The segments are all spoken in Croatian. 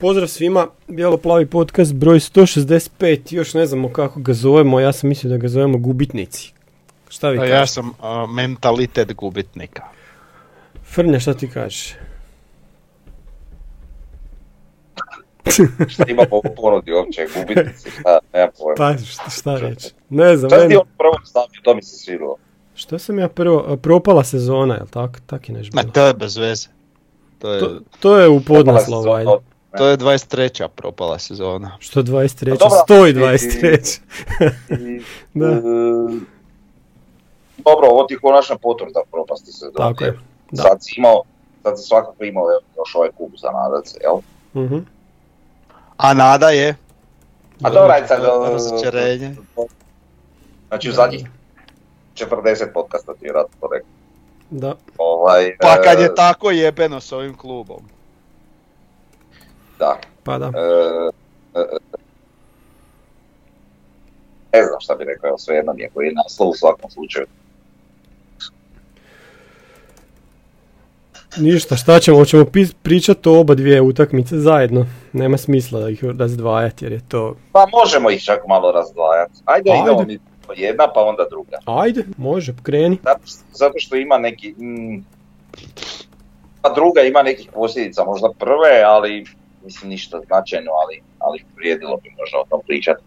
Pozdrav svima, Bijelo-plavi podcast broj 165, još ne znamo kako ga zovemo, ja sam mislio da ga zovemo gubitnici. Šta vi A kažete? ja sam uh, mentalitet gubitnika. Frnja, šta ti kažeš? Šta ima po ponudi uopće, gubitnici, šta, nema pojma. Pa šta, šta reći? Ne znam, Šta si ti on prvo stavio, to mi se svidilo. što sam ja prvo, propala sezona, jel tako? Tak je nešto Ma to je bez veze. To je, To, to je u podnaslovu, ajde. To je 23. propala sezona. Što 23. Pa dobro, Stoji i- 23. I, Da. e, Dobro, ovo ti je konačna potvrda propasti se. Tako je, da. Sad si imao, sad si svakako imao još ovaj kup za nadat se, jel? Mhm. A nada je A dobro, ajde sad... e, razočarenje. Znači u zadnjih 40 podcasta ti je vjerojatno to rekao. Da, Ovaj, Pa kad e, je tako jebeno s ovim klubom. Da. pa da. E, e, e, ne znam šta bi rekao, evo svejedno mi je koji je naslov u svakom slučaju. Ništa, šta ćemo, hoćemo pričati o oba dvije utakmice zajedno. Nema smisla da ih razdvajati jer je to... Pa možemo ih čak malo razdvajati. Ajde, Ajde. idemo mi jedna pa onda druga. Ajde, može, kreni. Zato, zato što ima neki... Mm, pa druga ima nekih posljedica, možda prve, ali mislim ništa značajno, ali, ali vrijedilo bi možda o tom pričati.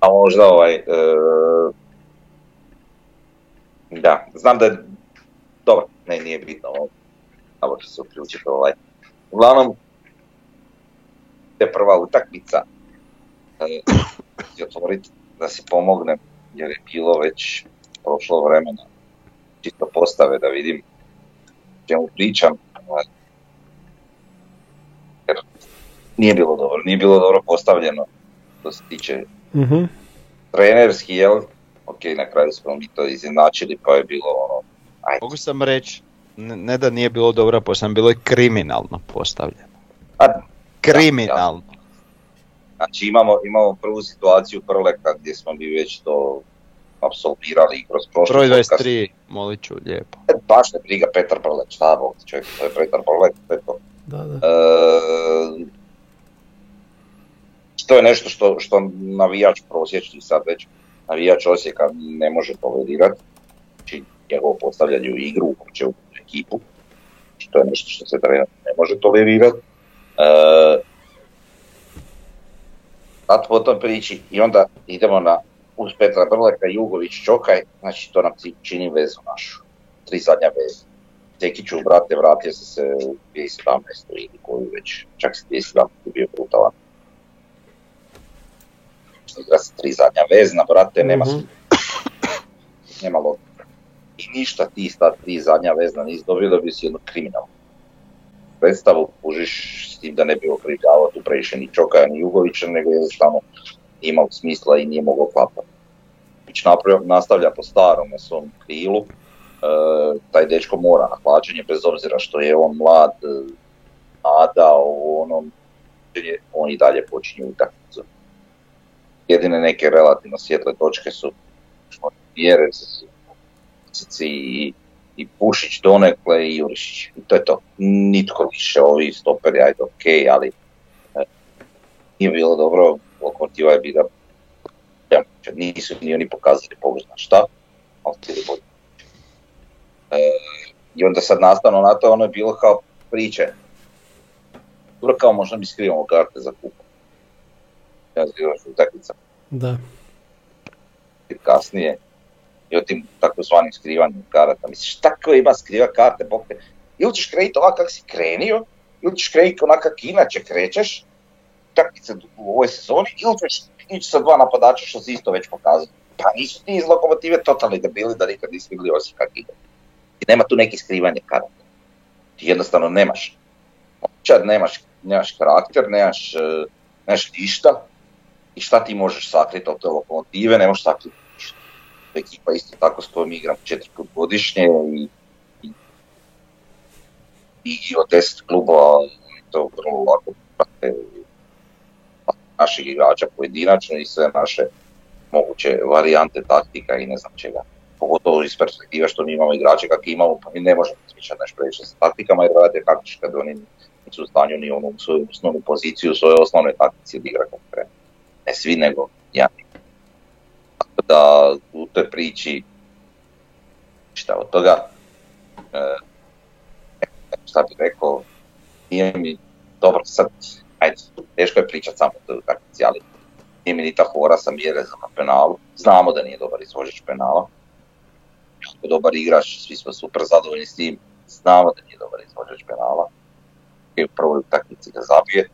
A možda ovaj... e, da, znam da je... Dobro, ne, nije bitno ovo. Ću se uključiti ovaj. Uglavnom, je prva utakmica. E, ću otvorit da si pomognem, jer je bilo već prošlo vremena. Čisto postave da vidim čemu pričam. ovaj. Jer nije bilo dobro, nije bilo dobro postavljeno što se tiče Mhm. trenerski, jel? Ok, na kraju smo mi to izjednačili pa je bilo ono, ajde. Mogu sam reći, ne, da nije bilo dobro postavljeno, bilo je kriminalno postavljeno. A, Kriminalno. Znači imamo, imamo prvu situaciju Prleka gdje smo mi već to apsolvirali i kroz prošli Broj podcast. 23, molit ću lijepo. E, Baš ne briga Petar Prlek, šta bog čovjek, to je Petar Prlek, to je to. Da, da. E, to je nešto što, što navijač prosječni sad već, navijač Osijeka ne može tolerirati. Znači njegovo postavljanje u igru, uopće u ekipu. Znači, to je nešto što se trener ne može tolerirati. E, sad po tom priči i onda idemo na uz Petra Brleka, Jugović, Čokaj, znači to nam čini vezu našu. Tri zadnja veza. Tekiću, brate, vratio sam se u 2017. ili koju već, čak se 2017. bio brutalan. Igra se tri zadnja vezna, brate, nema, Mhm. nema logike. I ništa ti sta tri zadnja vezna nisi dobio da bi si jedno kriminalno predstavu, kužiš s tim da ne bi okrivljavao tu previše ni Čokaja ni Jugovića, nego jednostavno nije imao smisla i nije mogao klapati. Napravio- nastavlja po starom na svom krilu, e, taj dečko mora na hlačenje, bez obzira što je on mlad, e, nada, u onom, je- on i dalje počinje utakmicu. Jedine neke relativno svjetle točke su Jerez, i, i Pušić donekle i Jurišić. I to je to. Nitko više, ovi stoperi, ajde ok, ali e, nije bilo dobro, lokomotiva je bila ja, nisu ni oni pokazali pogledno šta, ali htjeli bolje. E, I onda sad nastavno na to ono je bilo kao priče. Dobro kao možda mi skrivamo karte za kupu. Ja znam utakmica Da. kasnije i o tim takozvanim skrivanjem karata. Misliš, tako ima skriva karte, bok te. Ili ćeš kreniti ovako kako si krenio, ili ćeš kreniti onako kako inače krećeš, utakmice u ovoj sezoni, ili ćeš ići sa dva napadača što si isto već pokazao. Pa nisu ti iz lokomotive totalni debili da nikad nisi vidjeli osim kako ide. I nema tu neki skrivanje karata. Ti jednostavno nemaš. Čad nemaš, nemaš karakter, nemaš, eh, nemaš ništa. I šta ti možeš sakriti od te lokomotive, ne možeš sakriti ništa. Ekipa isto tako s kojom igram četiri put godišnje i, i, i od deset klubova to vrlo lako prate naših igrača pojedinačno i sve naše moguće varijante taktika i ne znam čega. Pogotovo iz perspektive što mi imamo igrače kakve imamo, pa mi ne možemo smišljati nešto previše sa taktikama jer radite kako kad oni nisu u stanju ni onu svoju osnovnu poziciju, svoje osnovne taktici odigra kako treba. Ne svi, nego ja. Tako da u toj priči šta od toga, e, šta bih rekao, nije mi dobro sad, ajde, teško je pričat samo o toj utakmici, ali nije mi ni ta fora sa Mjerezom na penalu. Znamo da nije dobar izvođač penala. Jako dobar igrač, svi smo super zadovoljni s tim. Znamo da nije dobar izvođač penala. I u prvoj utakmici ga zabije.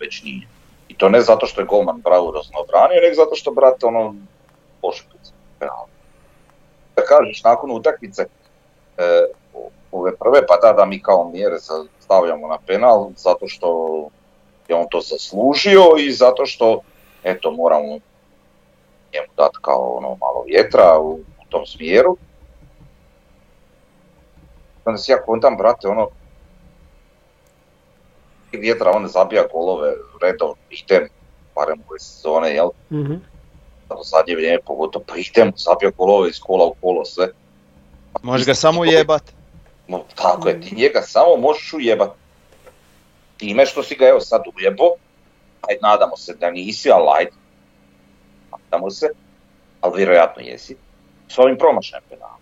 Već nije. I to ne zato što je golman bravurozno obranio, nego zato što, brate, ono, penala. Da kažeš, nakon utakmice, e, ove prve, pa da, da mi kao mjere stavljamo na penal, zato što je on to zaslužio i zato što, eto, moramo njemu dati kao ono malo vjetra u, u tom smjeru. Onda si ja kontam, brate, ono, vjetra, on zabija golove redovno, idem, barem ove sezone, jel? Mm-hmm. U zadnje vrijeme pogotovo, pa idem, zabija golove iz kola u kolo, sve. Možeš ga samo jebat. No, tako je, ti njega samo možeš ujebat. Time što si ga evo sad ujebo, ajde nadamo se da nisi, ali ajde, nadamo se, ali vjerojatno jesi, s ovim promašajem penala.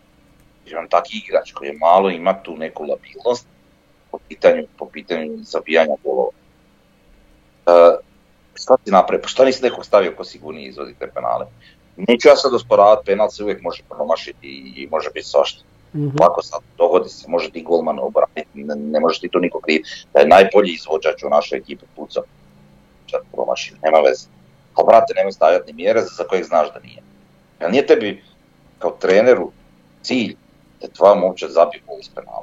Jer on taki igrač koji je malo ima tu neku labilnost po pitanju, po pitanju zabijanja golova. E, šta ti napravi? Pa šta nisi nekog stavio ko sigurniji izvodi te penale? Neću ja sad osporavati, penal se uvijek može promašiti i može biti svašta. Mhm. Ovako sad dogodi se, može ti golman obraniti, ne, ne može ti to niko kriv. Da je najbolji izvođač u našoj ekipi pucao. Čak promaši, nema veze. Ali brate, nemoj stavljati ni mjere za kojeg znaš da nije. Jel nije tebi kao treneru cilj da tvoja momčad zabije gol iz penala?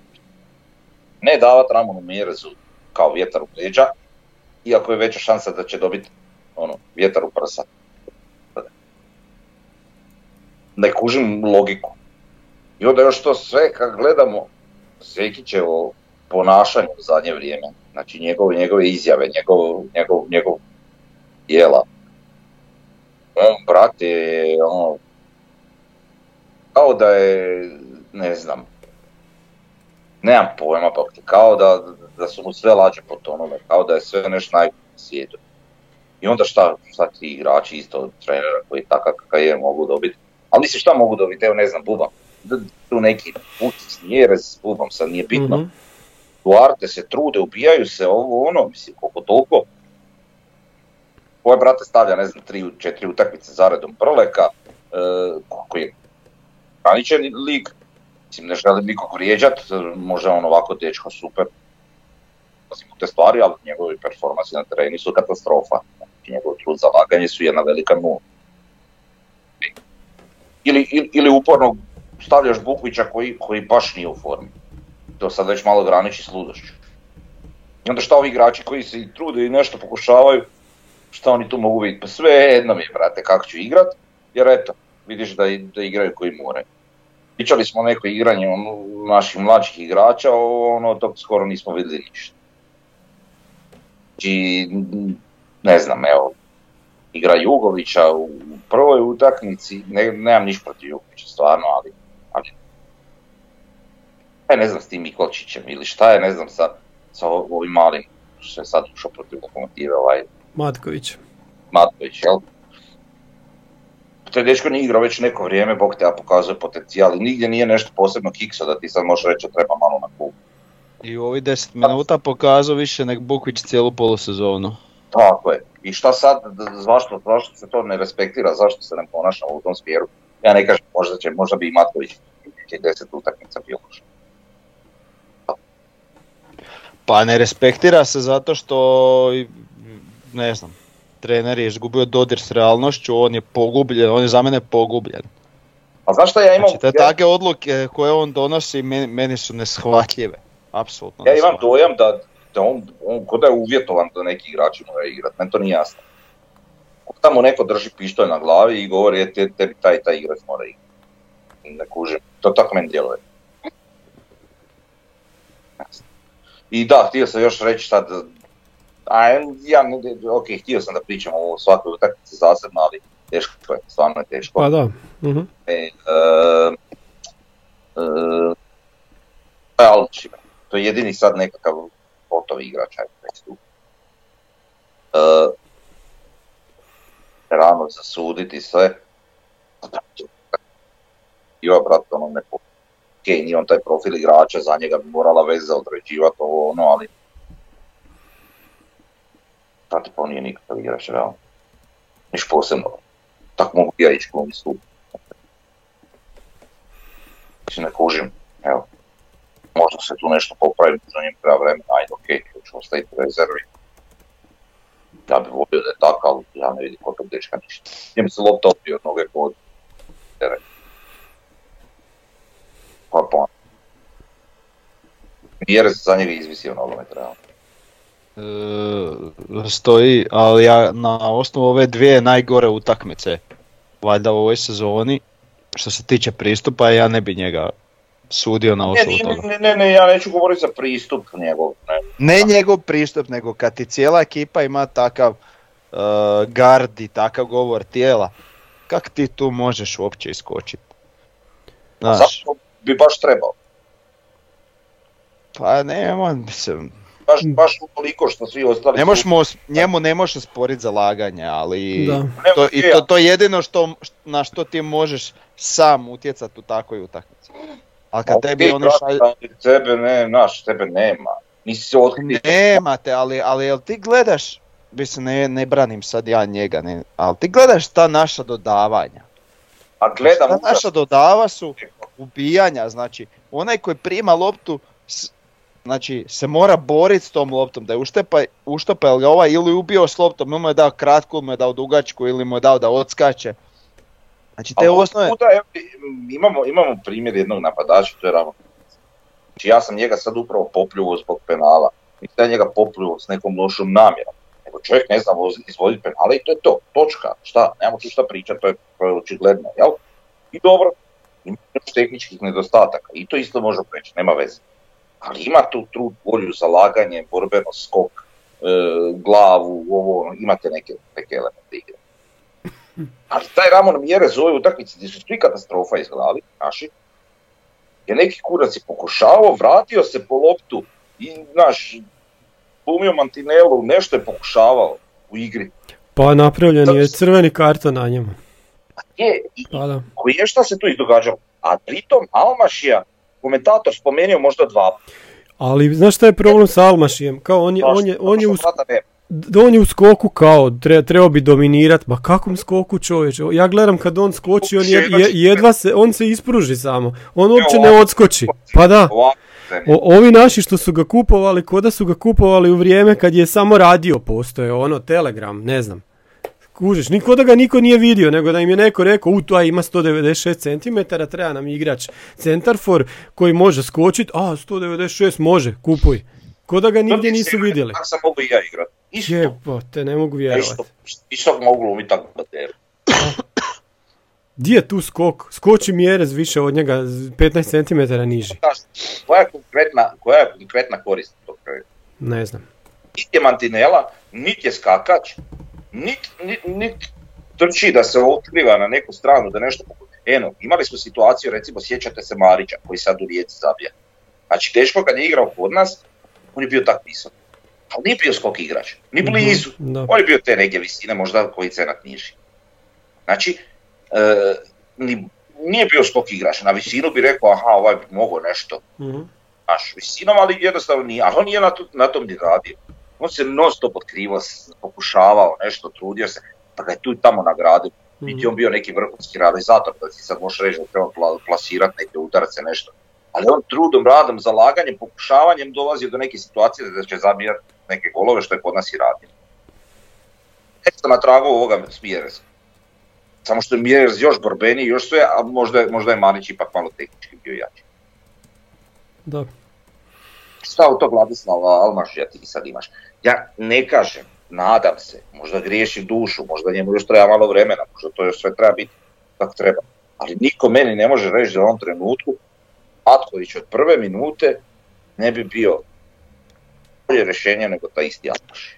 Ne davati Ramonu Mjerezu kao vjetar u leđa, iako je veća šansa da će dobiti ono, vjetar u prsa. Ne kužim logiku. I onda još to sve kad gledamo Zekićevo ponašanje u zadnje vrijeme, znači njegove, njegove izjave, njegov, njegov, njegov dijela. On, brate, ono, kao da je, ne znam, nemam pojma, pa kao da, da su mu sve lađe po tonome, kao da je sve nešto najbolje na svijetu. I onda šta, šta ti igrači isto od trenera koji takav kakav je mogu dobiti. Ali mislim šta mogu dobiti, evo ne znam, Buban, tu neki Vucic, Njerez, Bubam sad nije bitno. Mhm. Duarte se trude, ubijaju se, ovo ono, mislim, koliko toliko. Ovaj brate stavlja, ne znam, tri, četiri utakmice zaredom proleka, e, koliko je graničan lig, mislim, ne želim nikog vrijeđat, može on ovako dečko super, Pazim u te stvari, ali njegovi performansi na terenu su katastrofa. Znači, njegov trud za laganje su jedna velika nula. Ili, ili, ili uporno stavljaš Bukvića koji, koji baš nije u formi. To sad već malo graniči s ludošću. I onda šta ovi igrači koji se trude i nešto pokušavaju, šta oni tu mogu vidjeti? Pa sve jedno mi je, brate, kako ću igrat, jer eto, vidiš da, da igraju koji moraju. Pričali smo o neko igranje ono, naših mlađih igrača, ono, tog skoro nismo vidjeli ništa. Znači, ne znam, evo, igra Jugovića u prvoj utakmici, ne, nemam niš protiv Jugovića stvarno, ali, ali je, ne znam s tim Mikolčićem ili šta je, ne znam sa, sa ovim malim što je sad ušao protiv lokomotive, ovaj Matković. Matković, jel? Taj dečko nije igrao već neko vrijeme, Bog te ja pokazuje potencijal i nigdje nije nešto posebno kikso da ti sad možeš reći da treba malo na klub. I u ovih 10 minuta pokazao više nek Bukvić cijelu polusezonu. Tako je. I šta sad, zašto, zašto se to ne respektira, zašto se ne ponašamo u tom smjeru? Ja ne kažem, možda će, možda bi i Matković će 10 utakmica bio. Pa ne respektira se zato što, ne znam, trener je izgubio dodir s realnošću, on je pogubljen, on je za mene pogubljen. A znaš šta ja imam? Znači te takve odluke koje on donosi meni, meni su neshvatljive. Apsolutno ja imam dojam da, da on, on kod da je uvjetovan da neki igrači moraju igrati, meni to nije jasno. Tamo neko drži pištolj na glavi i govori, e, te, tebi taj taj igrač mora igrati. Ne kužim, to tako meni djeluje. I da, htio sam još reći sad, a ja, ok, htio sam da pričam o svakoj utakmici zasebno, ali teško je, stvarno je teško. Pa da. Mhm. E, Realno Šibenik. To je jedini sad nekakav gotov igrač, ajde reći tu. E, rano zasuditi sve. I ovaj brat, ono, ne po... Okej, nije on taj profil igrača, za njega bi morala veza određivati ovo, ono, ali... Brate, pa nije nikakav igrač, realno. Niš posebno. Tak mogu ja ići glumi stup. Mislim, ne kužim, evo. Možda se tu nešto popravi, možda njim treba vremena, ajde, okej, okay, ću ostaviti rezervi. Ja bi volio da je tako, ali ja ne vidim kod tog dečka ništa. Njem se lopta odbio od noge teren. Pa pa. Jer se za njega izvisio nogomet, realno. E, stoji, ali ja na osnovu ove dvije najgore utakmice, valjda u ovoj sezoni, što se tiče pristupa, ja ne bi njega sudio na Ne, osnovu nije- toga. ne, ne, ne, ja neću govoriti za pristup njegov. Ne. Ne njegov pristup, nego kad ti cijela ekipa ima takav uh, gard i takav govor tijela, kak ti tu možeš uopće iskočiti? Znaš, Zašto bi baš trebao? pa nema, mislim, Baš, baš utoliko što svi ostali ne su- možeš mu os- njemu ne možeš osporiti zalaganje, ali Da. To, i to, to je jedino što, na što ti možeš sam utjecati u takvoj utakmici. Ali kad Ok, tebi šalju... ali Tebe ne, naš, tebe nema. Nisi se otkrio. Nema te, ali, ali jel ti gledaš, mislim ne, ne branim sad ja njega, ne, ali ti gledaš ta naša dodavanja. A gledam ta naša dodava su ubijanja, znači onaj koji prima loptu, znači se mora boriti s tom loptom, da je uštepa, uštopa jel ga ovaj ili ubio s loptom, ili mu je dao kratku, ili mu je dao dugačku, ili mu je dao da odskače. Znači te osnove, puta, evo, imamo, imamo primjer jednog napadača, to je Ramo. Znači ja sam njega sad upravo popljuo zbog penala. Nisam ja njega popljuo s nekom lošom namjerom. Nego čovjek ne zna izvoditi penale i to je to, točka. Šta, nemamo tu šta pričati, to je, to je očigledno, jel? I dobro, ima još tehničkih nedostataka i to isto može preći, nema veze. Ali ima tu trud, volju, zalaganje, borbeno, skok, e, glavu, ovo, ono, imate neke, neke elemente igre. Ali taj Ramon Mjerez u ovoj utakmici gdje su svi katastrofa izgledali, naši, je neki kurac je pokušavao, vratio se po loptu i, znaš, pumio mantinelu, nešto je pokušavao u igri. Pa napravljen je crveni karton na njemu. Je, i, Pa da. koji je šta se tu izdogađalo? A pritom Almašija, komentator spomenuo možda dva. Ali znaš šta je problem sa Almašijem? Kao on je, on je, on je, nema. d- on je u skoku kao, tre, trebao bi dominirat, ma kakvom skoku čovječe? Ja gledam kad on skoči, on je, je- jedva se, on se ispruži samo. On uopće ne odskoči. Pa da. O, ovi naši što su ga kupovali, ko da su ga kupovali u vrijeme kad je samo radio postoje, ono, Telegram, ne znam. Kužiš, niko da ga niko nije vidio, nego da im je neko rekao, u, to ima 196 cm, treba nam igrač centarfor koji može skočit, a, 196 može, kupuj. Ko da ga nigdje nisu vidjeli. Tako sam mogu i ja igrat. Isto. Jebote, ne mogu vjerovati. Isto, mogu glumiti tako bateru. Di je tu skok? Skoči mjerez više od njega, z- 15 cm niži. Koja je konkretna, koja je konkretna korist tog? Ne znam. niti je mantinela, niti je skakač, niti nit, nit trči da se otkriva na neku stranu, da nešto. Eno, imali smo situaciju, recimo, sjećate se Marića, koji sad u Rijeci zabija. Znači, Deško kad je igrao kod nas, on je bio tak visok. Ali nije bio skok igrač, ni blizu. Mhm, da. On je bio te negdje visine, možda koji cenat niži. Znači, e, ni, nije bio skok igrač. Na visinu bi rekao, aha, ovaj bi mogao nešto Mhm. naš visinom, ali jednostavno nije, ali on nije na, to, na tom ni radio. On se non stop otkrivao, pokušavao nešto, trudio se, pa ga je tu i tamo nagradio. Niti je on bio neki vrhunski realizator, da si sad možeš reći da treba pla- plasirati neke udarce, nešto. Ali on trudom, radom, zalaganjem, pokušavanjem dolazi do neke situacije da će zabijati neke golove, što je kod nas i radio. Eto na tragu ovoga. Samo što je Mjerez još borbeniji, još sve, a možda, je- možda je Manić ipak malo tehnički bio jači. Da. šta od tog Vladislava Almašija ti sad imaš? Ja ne kažem, nadam se, možda griješim dušu, možda njemu još treba malo vremena, možda to još sve treba biti kako treba. Ali niko meni ne može reći da u ovom trenutku Atković od prve minute ne bi bio bolje rješenje nego taj isti Almaš.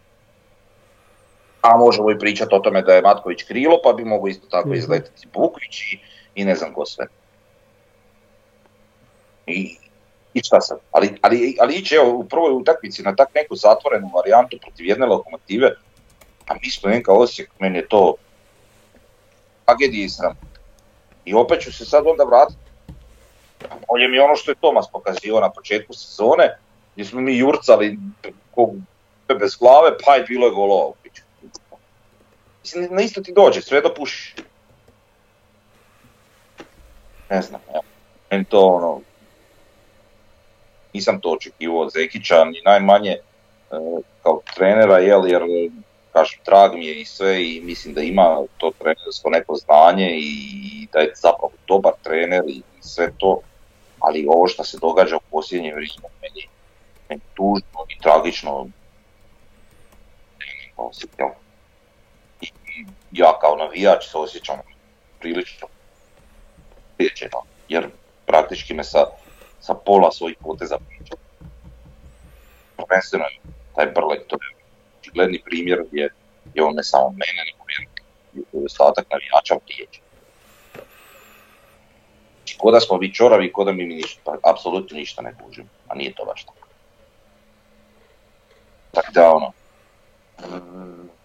A možemo i pričati o tome da je Matković krilo, pa bi mogo isto tako Mhm. izletiti Bukvić i, i ne znam ko sve. I I šta sad? Ali, ali, ali ići evo, u prvoj utakmici na tak neku zatvorenu varijantu protiv jedne lokomotive, a mi smo NK Osijek, meni je to tragedija i sram. I opet ću se sad onda vratiti. Bolje mi ono što je Tomas pokazio na početku sezone, gdje smo mi jurcali bez glave, pa je bilo je golova u piću. Na isto ti dođe, sve da pušiš. Ne znam, evo. Meni to ono, nisam to očekivao od Zekića, ni najmanje e, kao trenera, jel, jer kažem, trag mi je i sve i mislim da ima to trenersko neko znanje i da je zapravo dobar trener i sve to, ali ovo što se događa u posljednje vrijeme meni, meni tužno i tragično osjećam. I ja kao navijač se osjećam prilično priječeno, jer praktički me sa, sa pola svojih poteza priča. Prvenstveno je taj Brlek, to je očigledni primjer gdje je on ne samo mene, nego je ostatak navijača prijeđe. Ko da smo vi čoravi, ko da mi ništa, pa apsolutno ništa ne kužimo, a nije to baš tako. Tako da ono,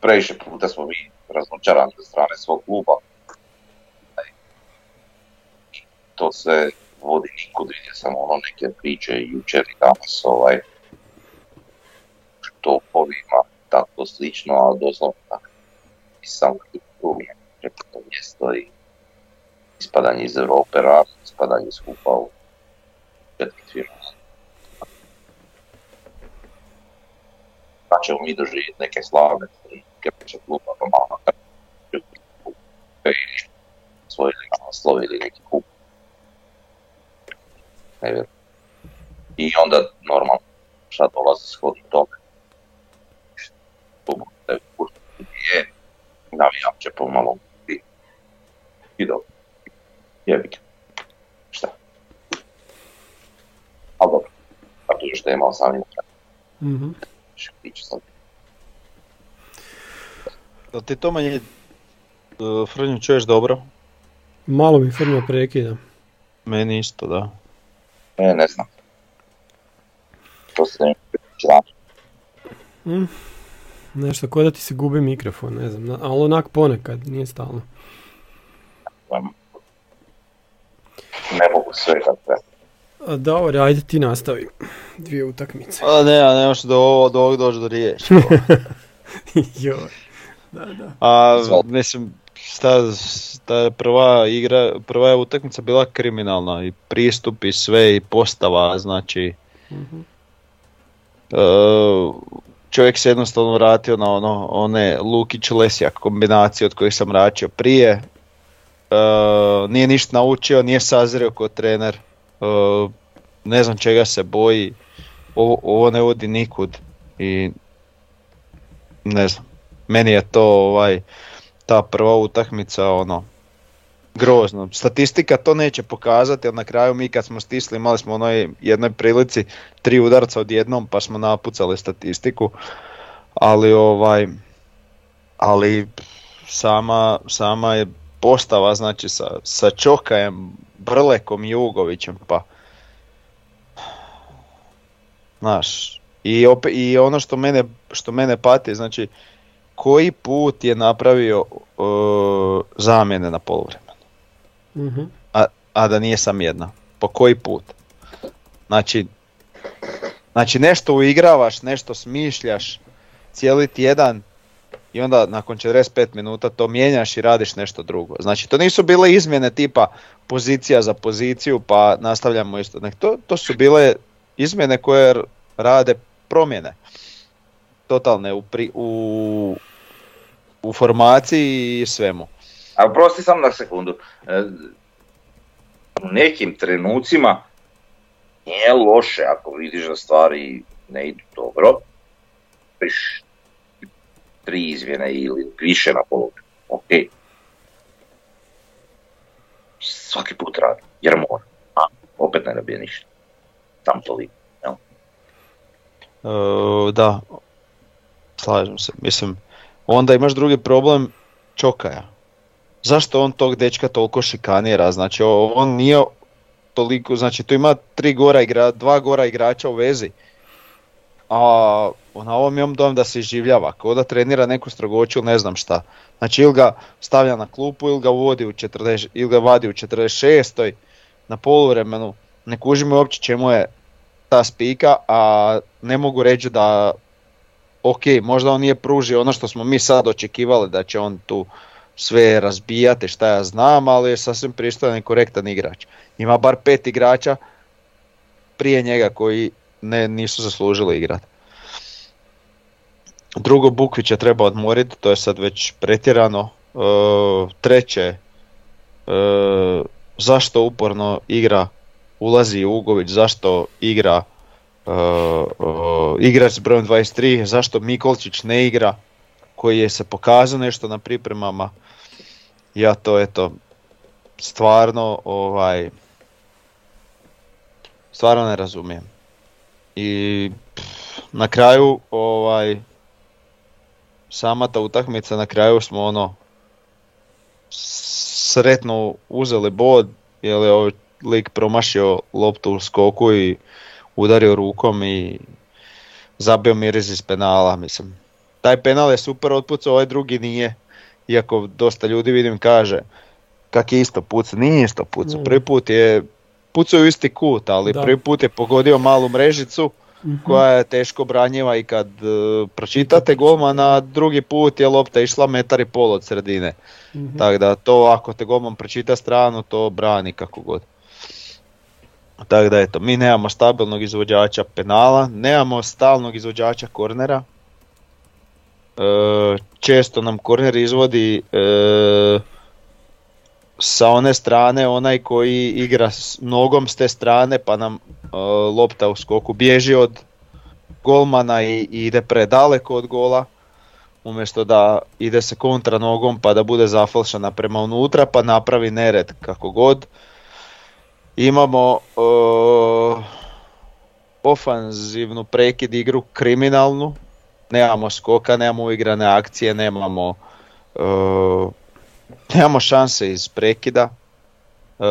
previše puta smo mi razočarani od strane svog kluba. To se vodi nikud, vidio sam ono neke priče jučer i danas, ovaj, to povima tako slično, ali doslovno tako. Sam preko to mjesto i ispadanje iz Europe, ispadanje skupa u četvrti. Pa ćemo mi doživjeti neke slavne trenuke kluba, pa malo osvojili naslov ili neki kup. Ne vjerujem. I onda normalno šta dolazi shodno tome klubu je navijam će pomalo i, i dobro. Jebi Šta? Ali dobro. A tu još da je imao sam i Mhm. sad. Da ti to manje uh, Frnju čuješ dobro? Malo mi Frnja prekida. Meni isto, da. Ne, ne znam. To se ne. Mm. Nešto ko da ti se gubi mikrofon, ne znam, na- ali onak ponekad, nije stalno. Ne mogu sve kad treba. A dobro, ajde ti nastavi. Dvije utakmice. A ne, a ne do, ovo, do ovog doći do riječi. Joj. Da, da. A mislim, šta, šta je prva igra, prva je utakmica bila kriminalna i pristup i sve i postava, znači Mhm. e, čovjek se jednostavno vratio na ono, one Lukić Lesjak kombinacije od kojih sam račio prije. E, nije ništa naučio, nije sazrio kao trener. E, ne znam čega se boji. Ovo, ovo ne vodi nikud i ne znam. Meni je to ovaj ta prva utakmica ono grozno. Statistika to neće pokazati, ali na kraju mi kad smo stisli imali smo onoj jednoj prilici tri udarca odjednom pa smo napucali statistiku. Ali ovaj ali sama, sama je postava znači sa, sa Čokajem, Brlekom i Jugovićem pa znaš i, opet, i ono što mene, što mene pati znači koji put je napravio uh, zamjene na poluvremenu Mhm. a, a da nije sam jedna. Po koji put? Znači, znači nešto uigravaš, nešto smišljaš cijeli tjedan i onda nakon 45 minuta to mijenjaš i radiš nešto drugo. Znači to nisu bile izmjene tipa pozicija za poziciju pa nastavljamo isto. Nek to, to su bile izmjene koje rade promjene. Totalne u, pri, u, u formaciji i svemu. A prosti sam na sekundu. E, U nekim trenucima nije loše ako vidiš da stvari ne idu dobro. Piš tri izmjene ili više na pologu. Ok. Svaki put radi, jer mora. A, opet ne nabije ništa. Tam toliko. jel? E, da, slažem se. Mislim, onda imaš drugi problem Čokaja. Zašto on tog dečka toliko šikanira? Znači, on nije toliko, znači tu ima tri gora igra, dva gora igrača u vezi. A na ovom imam dojam da se iživljava, kao da trenira neku strogoću ne znam šta. Znači ili ga stavlja na klupu ili ga uvodi u 40, ili ga vadi u 46. na poluvremenu. Ne kužimo uopće čemu je ta spika, a ne mogu reći da ok, možda on nije pružio ono što smo mi sad očekivali da će on tu sve razbijati šta ja znam, ali je sasvim pristojan i korektan igrač. Ima bar pet igrača prije njega koji ne, nisu zaslužili igrati. Drugo, Bukvića treba odmoriti, to je sad već pretjerano. E, treće, e, zašto uporno igra, ulazi Ugović, zašto igra e, igrač s brojem 23, zašto Mikolčić ne igra, koji je se pokazao nešto na pripremama. Ja to eto, stvarno ovaj, stvarno ne razumijem. I na kraju ovaj sama ta utakmica na kraju smo ono sretno uzeli bod jer je ovaj lik promašio loptu u skoku i udario rukom i zabio Miriz iz penala, mislim. Taj penal je super otpucao, ovaj drugi nije. Iako dosta ljudi vidim kaže kak je isto puca, nije isto pucao. Prvi put je pucao isti kut, ali prvi put je pogodio malu mrežicu Mhm. koja je teško branjiva i kad uh, pročitate golmana, drugi put je lopta išla metar i pol od sredine. mm Tako da to ako te golman pročita stranu, to brani kako god. Tako da eto, mi nemamo stabilnog izvođača penala, nemamo stalnog izvođača kornera. E, često nam korner izvodi e, sa one strane onaj koji igra s nogom s te strane pa nam e, lopta u skoku bježi od golmana i, ide predaleko od gola umjesto da ide se kontra nogom pa da bude zafalšana prema unutra pa napravi nered kako god. Imamo uh, ofanzivnu prekid igru kriminalnu, nemamo skoka, nemamo igrane akcije, nemamo nemamo šanse iz prekida. E,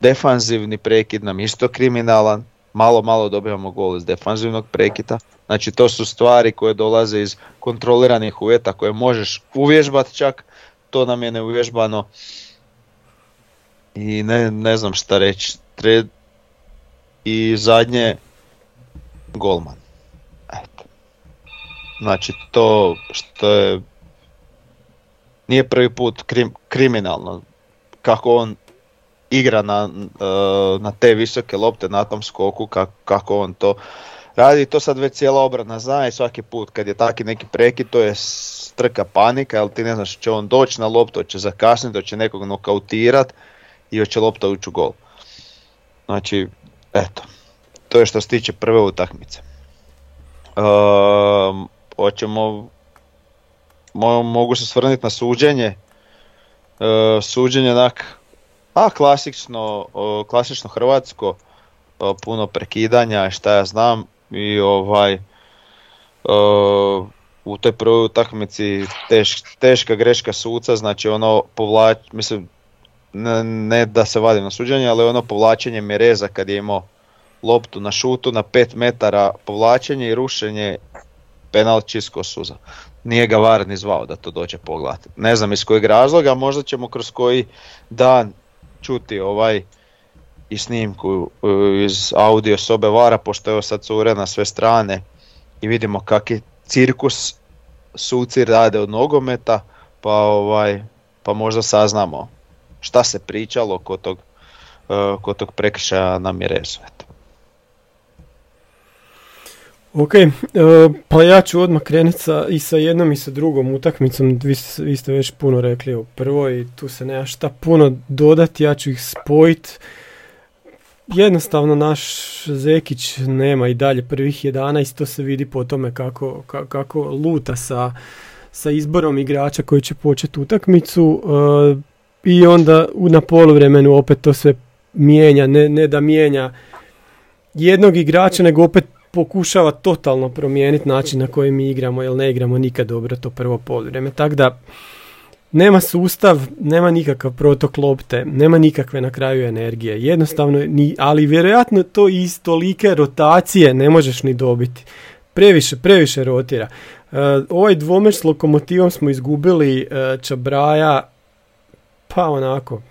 defanzivni prekid nam isto kriminalan. Malo, malo dobivamo gol iz defanzivnog prekida. Znači to su stvari koje dolaze iz kontroliranih uvjeta koje možeš uvježbati čak. To nam je neuvježbano. I ne, ne znam šta reći. I zadnje, golman. Eto. Znači to što je nije prvi put krim, kriminalno kako on igra na, e, na te visoke lopte na tom skoku, kako, kako on to radi. To sad već cijela obrana zna i svaki put kad je taki neki prekid to je strka panika, ali ti ne znaš će on doći na loptu, će zakasniti, će nekog nokautirat i hoće lopta ući u gol. Znači, eto, to je što se tiče prve utakmice. Um, hoćemo mogu se svrniti na suđenje. E, suđenje onak, a klasično, klasično hrvatsko, puno prekidanja, šta ja znam i ovaj u toj prvoj utakmici teška greška suca, znači ono povlač, mislim ne, ne, da se vadim na suđenje, ali ono povlačenje Mireza kad je imao loptu na šutu na 5 metara povlačenje i rušenje penal čisko suza nije ga VAR ni zvao da to dođe pogledati. Ne znam iz kojeg razloga, možda ćemo kroz koji dan čuti ovaj i snimku e, iz audio sobe Vara, pošto je sad cure na sve strane i vidimo kakvi cirkus suci rade od nogometa, pa, ovaj, pa možda saznamo šta se pričalo kod tog, e, kod tog prekršaja na Mirezu. Ok, e, pa ja ću odmah krenuti sa, i sa jednom i sa drugom utakmicom, vi vi ste već puno rekli o prvoj tu se nema šta puno dodati, ja ću ih spojiti. Jednostavno naš Zekić nema i dalje prvih 11, to se vidi po tome kako, kako luta sa, sa izborom igrača koji će početi utakmicu e, i onda na poluvremenu opet to sve mijenja, ne, ne da mijenja jednog igrača nego opet pokušava totalno promijeniti način na koji mi igramo jer ne igramo nikad dobro to prvo poluvrijeme. Tako da nema sustav, nema nikakav protok lopte, nema nikakve na kraju energije. Jednostavno, ni, ali vjerojatno to iz tolike rotacije ne možeš ni dobiti. Previše, previše rotira. E, ovaj dvomeč s lokomotivom smo izgubili e, Čabraja, pa onako,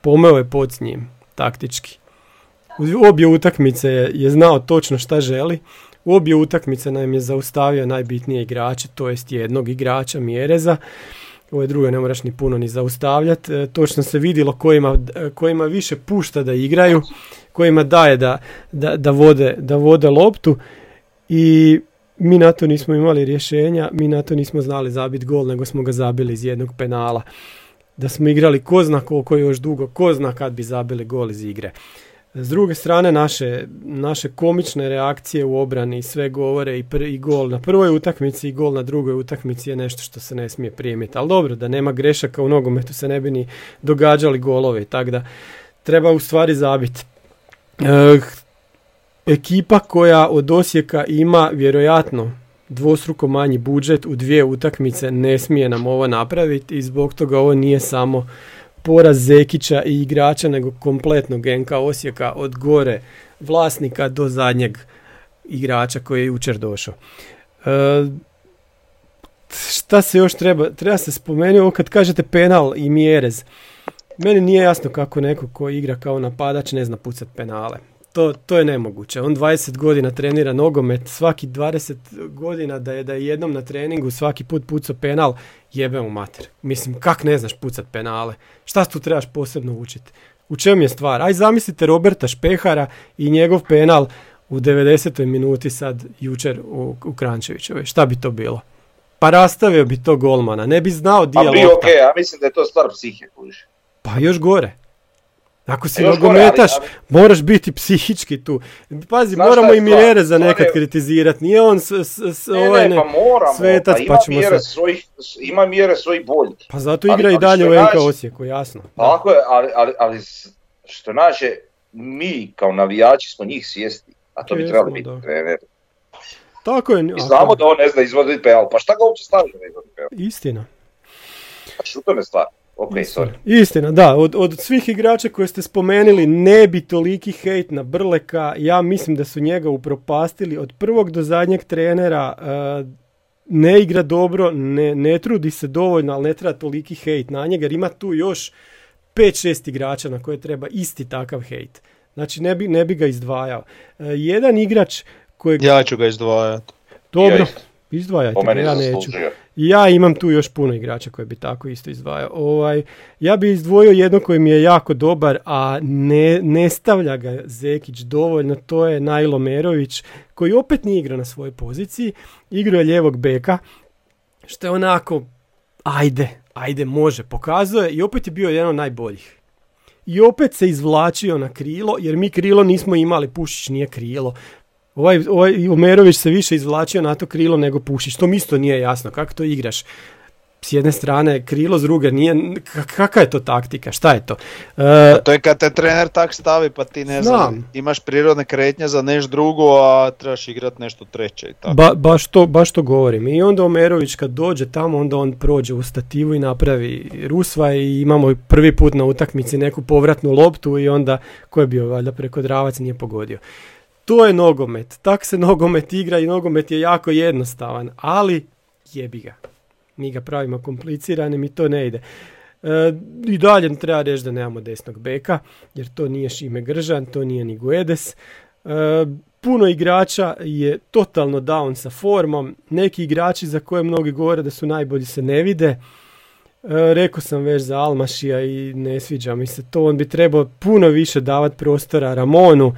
pomeo je pod s njim, taktički. U obje utakmice je, je znao točno šta želi. U obje utakmice nam je zaustavio najbitnije igrače, to jest jednog igrača Mjereza. Ove druge ne moraš ni puno ni zaustavljati. E, točno se vidjelo kojima, kojima više pušta da igraju, kojima daje da, da, da, vode, da vode loptu i mi na to nismo imali rješenja, mi na to nismo znali zabiti gol, nego smo ga zabili iz jednog penala. Da smo igrali ko zna koliko još dugo, ko zna kad bi zabili gol iz igre. S druge strane, naše, naše komične reakcije u obrani sve govore i, i gol na prvoj utakmici i gol na drugoj utakmici je nešto što se ne smije primiti. Ali dobro, da nema grešaka u nogometu se ne bi ni događali golovi, tako da treba u stvari zabiti. E, ekipa koja od Osijeka ima vjerojatno dvostruko manji budžet u dvije utakmice ne smije nam ovo napraviti i zbog toga ovo nije samo poraz Zekića i igrača nego kompletno Genka Osijeka od gore vlasnika do zadnjeg igrača koji je jučer došao. E, šta se još treba? Treba se spomenuti ovo kad kažete penal i mjerez. Meni nije jasno kako neko ko igra kao napadač ne zna pucat penale to, to je nemoguće. On 20 godina trenira nogomet, svaki 20 godina da je da je jednom na treningu svaki put pucao penal, jebe mu mater. Mislim, kak ne znaš pucat penale? Šta tu trebaš posebno učiti? U čem je stvar? Aj zamislite Roberta Špehara i njegov penal u 90. minuti sad jučer u, u Krančevićevoj. Šta bi to bilo? Pa rastavio bi to golmana, ne bi znao di je A bi okej, ja mislim da je to stvar psihe, Pa još gore. Ako si nogometaš, moraš biti psihički tu. Pazi, moramo i Mjere za nekad kritizirati. Nije on s, s, ne, ovaj ne, pa moramo, svetac, pa, pa ćemo mjere se... Svojih, ima mjere svojih boljih. Pa zato igra ali, i dalje u NK Osijeku, jasno. Tako je, ali, ali, ali što naše, mi kao navijači smo njih svijesti, a to bi trebali biti trener. Tako je. I znamo da on ne zna izvoditi penal, pa šta ga uopće stavio na izvoditi penal? Istina. Pa što to ne stvar? Ok, sorry. Istina, da, od, od svih igrača koje ste spomenuli ne bi toliki hejt na Brleka, ja mislim da su njega upropastili od prvog do zadnjeg trenera, uh, ne igra dobro, ne, ne trudi se dovoljno, ali ne treba toliki hejt na njega, jer ima tu još 5-6 igrača na koje treba isti takav hejt. Znači ne bi, ne bi ga izdvajao. Uh, jedan igrač kojeg... Ja ću ga izdvajati. Dobro, izdvajajte ga, ja neću. Ja imam tu još puno igrača koje bi tako isto izdvajao. Ovaj, ja bi izdvojio jedno koji mi je jako dobar, a ne, ne stavlja ga Zekić dovoljno, to je Najlo Merović, koji opet nije igrao na svojoj poziciji, igrao je ljevog beka, što je onako, ajde, ajde, može, pokazuje i opet je bio jedan od najboljih. I opet se izvlačio na krilo, jer mi krilo nismo imali, Pušić nije krilo. Ovaj, ovaj Omerović se više izvlačio na to krilo nego Pušić. To mi isto nije jasno. Kako to igraš? S jedne strane krilo, s druge nije... Kakva je to taktika? Šta je to? E, to je kad te trener tak stavi pa ti ne znam, imaš prirodne kretnje za nešto drugo, a trebaš igrati nešto treće. I tako. Ba, baš, to, baš to govorim. I onda Omerović kad dođe tamo, onda on prođe u stativu i napravi Rusva i imamo prvi put na utakmici neku povratnu loptu i onda ko je bio valjda preko Dravac nije pogodio. To je nogomet. Tak se nogomet igra i nogomet je jako jednostavan, ali jebi ga. Mi ga pravimo kompliciranim i to ne ide. E, I dalje treba reći da nemamo desnog beka, jer to nije Šime Gržan, to nije ni Guedes. E, puno igrača je totalno down sa formom. Neki igrači za koje mnogi govore da su najbolji se ne vide. E, rekao sam već za Almašija i ne sviđa mi se to. On bi trebao puno više davati prostora Ramonu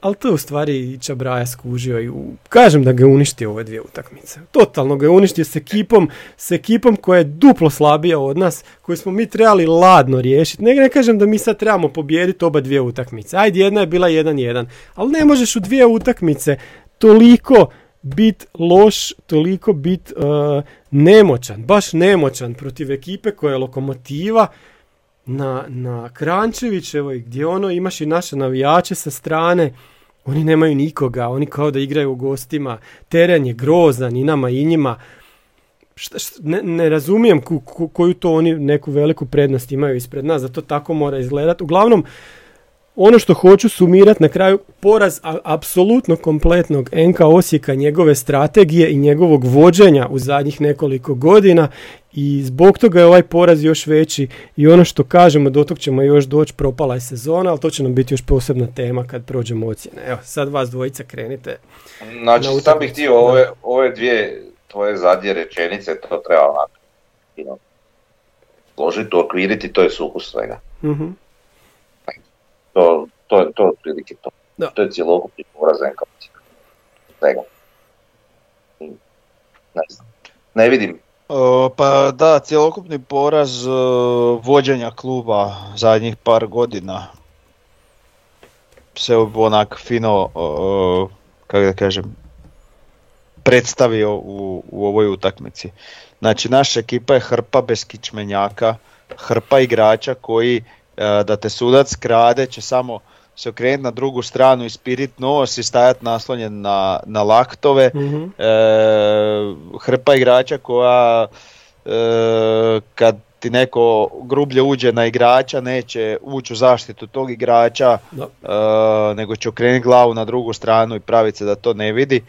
ali to je u stvari Čabraja skužio i u, kažem da ga je uništio ove dvije utakmice. Totalno ga je uništio s ekipom, s ekipom koja je duplo slabija od nas, koju smo mi trebali ladno riješiti. Ne, ne kažem da mi sad trebamo pobijediti oba dvije utakmice. Ajde, jedna je bila 1-1, ali ne možeš u dvije utakmice toliko bit loš, toliko bit uh, nemoćan, baš nemoćan protiv ekipe koja je lokomotiva, na, na Krančevićevoj gdje ono imaš i naše navijače sa strane, oni nemaju nikoga, oni kao da igraju u gostima, teren je grozan i nama i njima. šta, šta- ne, ne razumijem ku- ku- koju to oni neku veliku prednost imaju ispred nas, da to tako mora izgledati. Uglavnom, ono što hoću sumirati na kraju, poraz a- apsolutno kompletnog NK Osijeka, njegove strategije i njegovog vođenja u zadnjih nekoliko godina i zbog toga je ovaj poraz još veći i ono što kažemo, do tog ćemo još doći, propala je sezona, ali to će nam biti još posebna tema kad prođemo ocjene. Evo, sad vas dvojica krenite. Znači, Na sam bih htio ove, ove dvije tvoje zadnje rečenice, to treba onako, know, složiti, uokviriti, to je sukus svega. Mhm. To, to, je, to je otprilike to. Da. To je cjelokupni poraz NK Osijeka. Svega. Ne znam. Ne vidim. O, pa da, cjelokupni poraz e, vođenja kluba zadnjih par godina se onak fino, o, kako da kažem, predstavio u, u ovoj utakmici. Znači naša ekipa je hrpa bez kičmenjaka, hrpa igrača koji da te sudac krade će samo se okrenuti na drugu stranu, ispirit nos i stajati naslonjen na, na laktove Mhm. e, hrpa igrača koja e, kad ti neko grublje uđe na igrača neće ući u zaštitu tog igrača Da. e, nego će okrenuti glavu na drugu stranu i praviti se da to ne vidi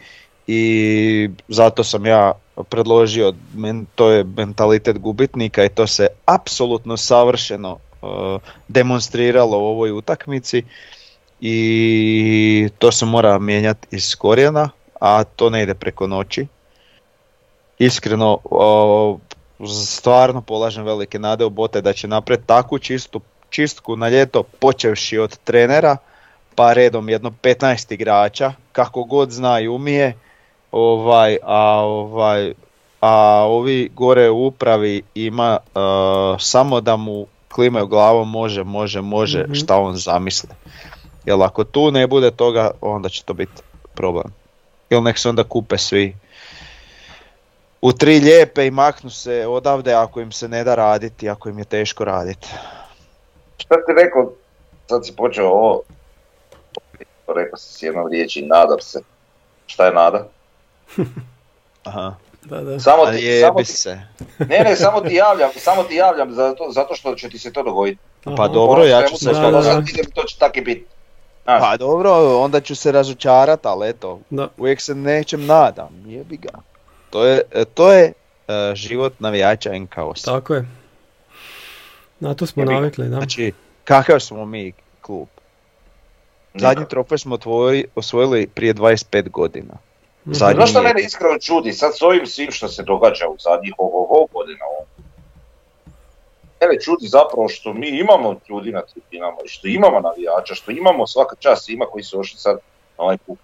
i zato sam ja predložio men, to je mentalitet gubitnika i to se apsolutno savršeno e, demonstriralo u ovoj utakmici i to se mora mijenjati iz korijena, a to ne ide preko noći. Iskreno, stvarno polažem velike nade u bote da će napraviti takvu čistu, čistku na ljeto, počevši od trenera, pa redom jedno 15 igrača, kako god zna i umije, ovaj, a, ovaj, a ovi gore u upravi ima e, samo da mu klimaju glavom može, može, može, Mhm. šta on zamisli. Jer ako tu ne bude toga, onda će to biti problem. Ili nek se onda kupe svi u tri lijepe i maknu se odavde ako im se ne da raditi, ako im je teško raditi. Šta ti rekao, sad si počeo ovo, rekao si s jednom riječi, nadam se. Šta je nada? Aha. Da, da. Samo ti, jebi samo ti, se. ne, ne, samo ti javljam, samo ti javljam zato, zato što će ti se to dogoditi. Pa Aha. dobro, ja Ono ću se... Da, da, da. to će tako i biti. Pa dobro, onda ću se razočarat, ali eto, Da. uvijek se nečem nadam, jebi ga. To je, e, to je e, život navijača NK Osijek. Tako je. Na to smo Jebi navikli, da. Znači, kakav smo mi klub? Zadnji trofej smo otvori, osvojili prije 25 godina. Zadnji- Znaš što mene iskreno čudi, sad s ovim svim što se događa u zadnjih ovo, ovo godina, ovo. Mene čudi zapravo što mi imamo ljudi na tribinama i što imamo navijača, što imamo svaka čast svima koji su ošli sad na ovaj put.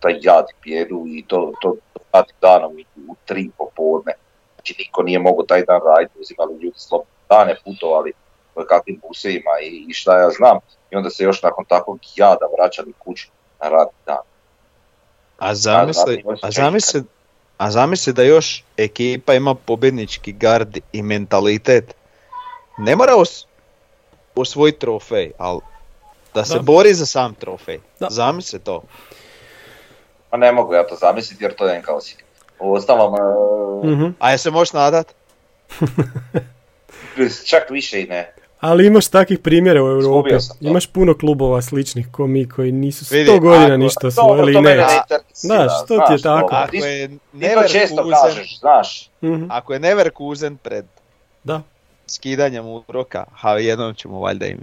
Taj jad i bijedu i to, to radi danom u tri popodne. Znači niko nije mogao taj dan raditi, uzimali ljudi slobodne dane, putovali po kakvim busevima i, i šta ja znam. I onda se još nakon takvog jada vraćali kući na radni dan. A zamisli, a zamisli, a zamisli da još ekipa ima pobjednički gard i mentalitet. Ne mora os, osvojiti trofej, ali da se Da. bori za sam trofej. Da. Zamisli to. Pa ne mogu ja to zamisliti jer to je NK Osijek. U ostalom, e, Mhm. A je se možeš nadat? čak više i ne. Ali imaš takvih primjera u Europi. Imaš puno klubova sličnih ko mi koji nisu sto Vidi, godina ako- ništa osvojili i neće. ne Da, što ti je tako? dobro. Ako je ti to često kažeš, znaš. Mhm. ako je Neverkusen pred Da. skidanjem uroka, ha jednom ćemo valjda im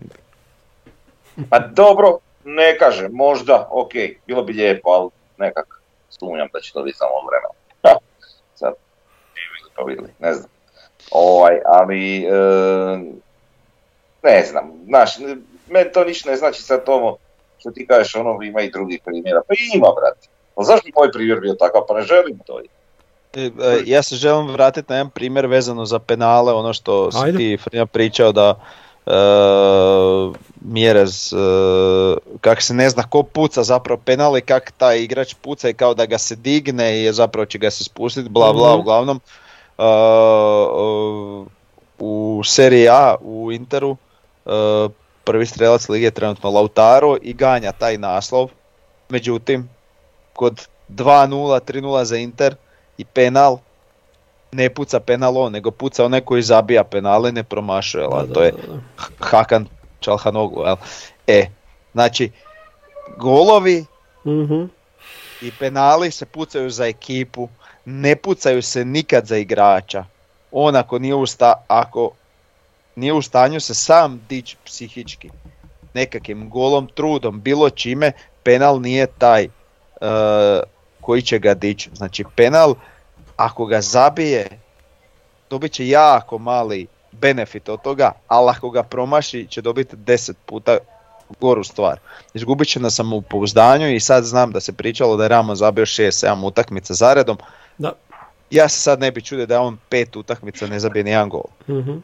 Pa dobro, ne kažem, možda, ok, bilo bi lijepo, ali nekak sumnjam da će to biti samo vremena. Ha, Sad, ne znam. Ovaj, ali, e, ne znam, znaš, meni to ništa ne znači sad ovo što ti kažeš, ono ima i drugih primjera, pa ima, brate. Pa zašto bi moj primjer bio takav, pa ne želim to. E, e, Ja se želim vratiti na jedan primjer vezano za penale, ono što si Ajde. ti Frnja pričao da e, Mjerez, e, kak se ne zna ko puca zapravo penal i kak taj igrač puca i kao da ga se digne i zapravo će ga se spustiti, bla bla, Mhm. uglavnom. e, u seriji A u Interu prvi strelac lige je trenutno Lautaro i ganja taj naslov. Međutim, kod 2-0, 3-0 za Inter i penal, ne puca penal on, nego puca onaj koji zabija penale ne promašuje, Da, to da, je da. Hakan Čalhanoglu, jel? E, znači, golovi Mhm. i penali se pucaju za ekipu, ne pucaju se nikad za igrača. On ako nije u, sta- ako nije u stanju se sam dići psihički, nekakvim golom, trudom, bilo čime, penal nije taj e, koji će ga dići. Znači penal, ako ga zabije, dobit će jako mali benefit od toga, ali ako ga promaši će dobiti 10 puta goru stvar. Izgubit će na samopouzdanju i sad znam da se pričalo da je Ramo zabio 6-7 utakmica zaredom. Da. Ja se sad ne bi čudio da je on pet utakmica ne zabije ni jedan gol. Mhm.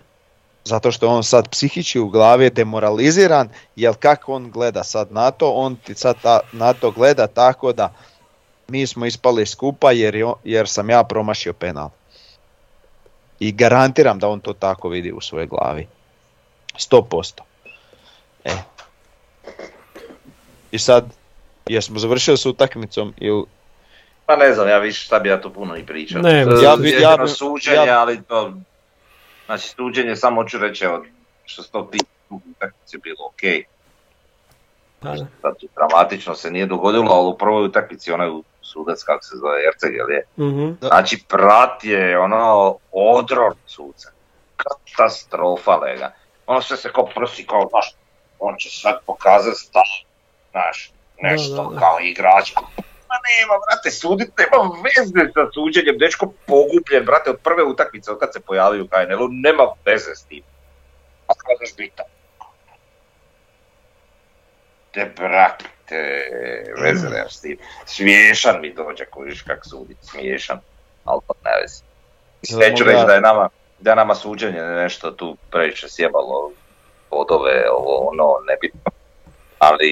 Zato što on sad psihički u glavi je demoraliziran, jer kako on gleda sad na to, on ti sad ta- na to gleda tako da mi smo ispali skupa jer, je jer sam ja promašio penal. I garantiram da on to tako vidi u svojoj glavi. 100%. E. I sad, jesmo završili s utakmicom ili... Pa ne znam, ja više šta bi ja tu puno i pričao. Ne, To ja bi- ja suđenje, ja- ali to... Znači suđenje samo ću reći, evo, što se to tiče, utakmice bilo ok. Pa tu dramatično se nije dogodilo, ali u prvoj utakmici onaj sudac, kako se zove, Erceg, jel je? Mhm. Znači, prat je ono odron suca. Katastrofa, lega. Ono sve se kao prosi, kao, znaš, on će sad pokazati stav, znaš, nešto Da, da, da. kao igrač. Ma nema, brate, sudit nema veze sa suđenjem, dečko pogubljen, brate, od prve utakmice, od kad se pojavio u KNL-u, nema veze s tim. A kažeš bitan. Te brate, veze nema s tim. Smiješan mi dođe, kojiš kak sudit, smiješan, ali to ne veze. Neću reći da je nama, da je nama suđenje nešto tu previše sjebalo bodove, ovo, ono, nebitno, ali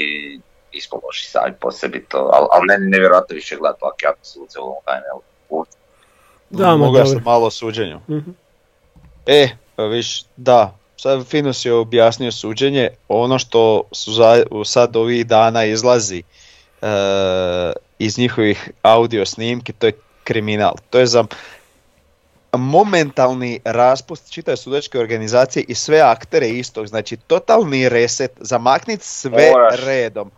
nismo loši sami po sebi to, ali, ali meni nevjerojatno više gledati ovakve suce u ovom HNL-u. Da, Mogu dobro. malo o suđenju. Mhm. E, pa viš, da, sad Finus je objasnio suđenje, ono što su za, sad ovih dana izlazi e, iz njihovih audio snimki, to je kriminal. To je za momentalni raspust čitave sudačke organizacije i sve aktere istog, znači totalni reset, zamakniti sve Moraš. redom.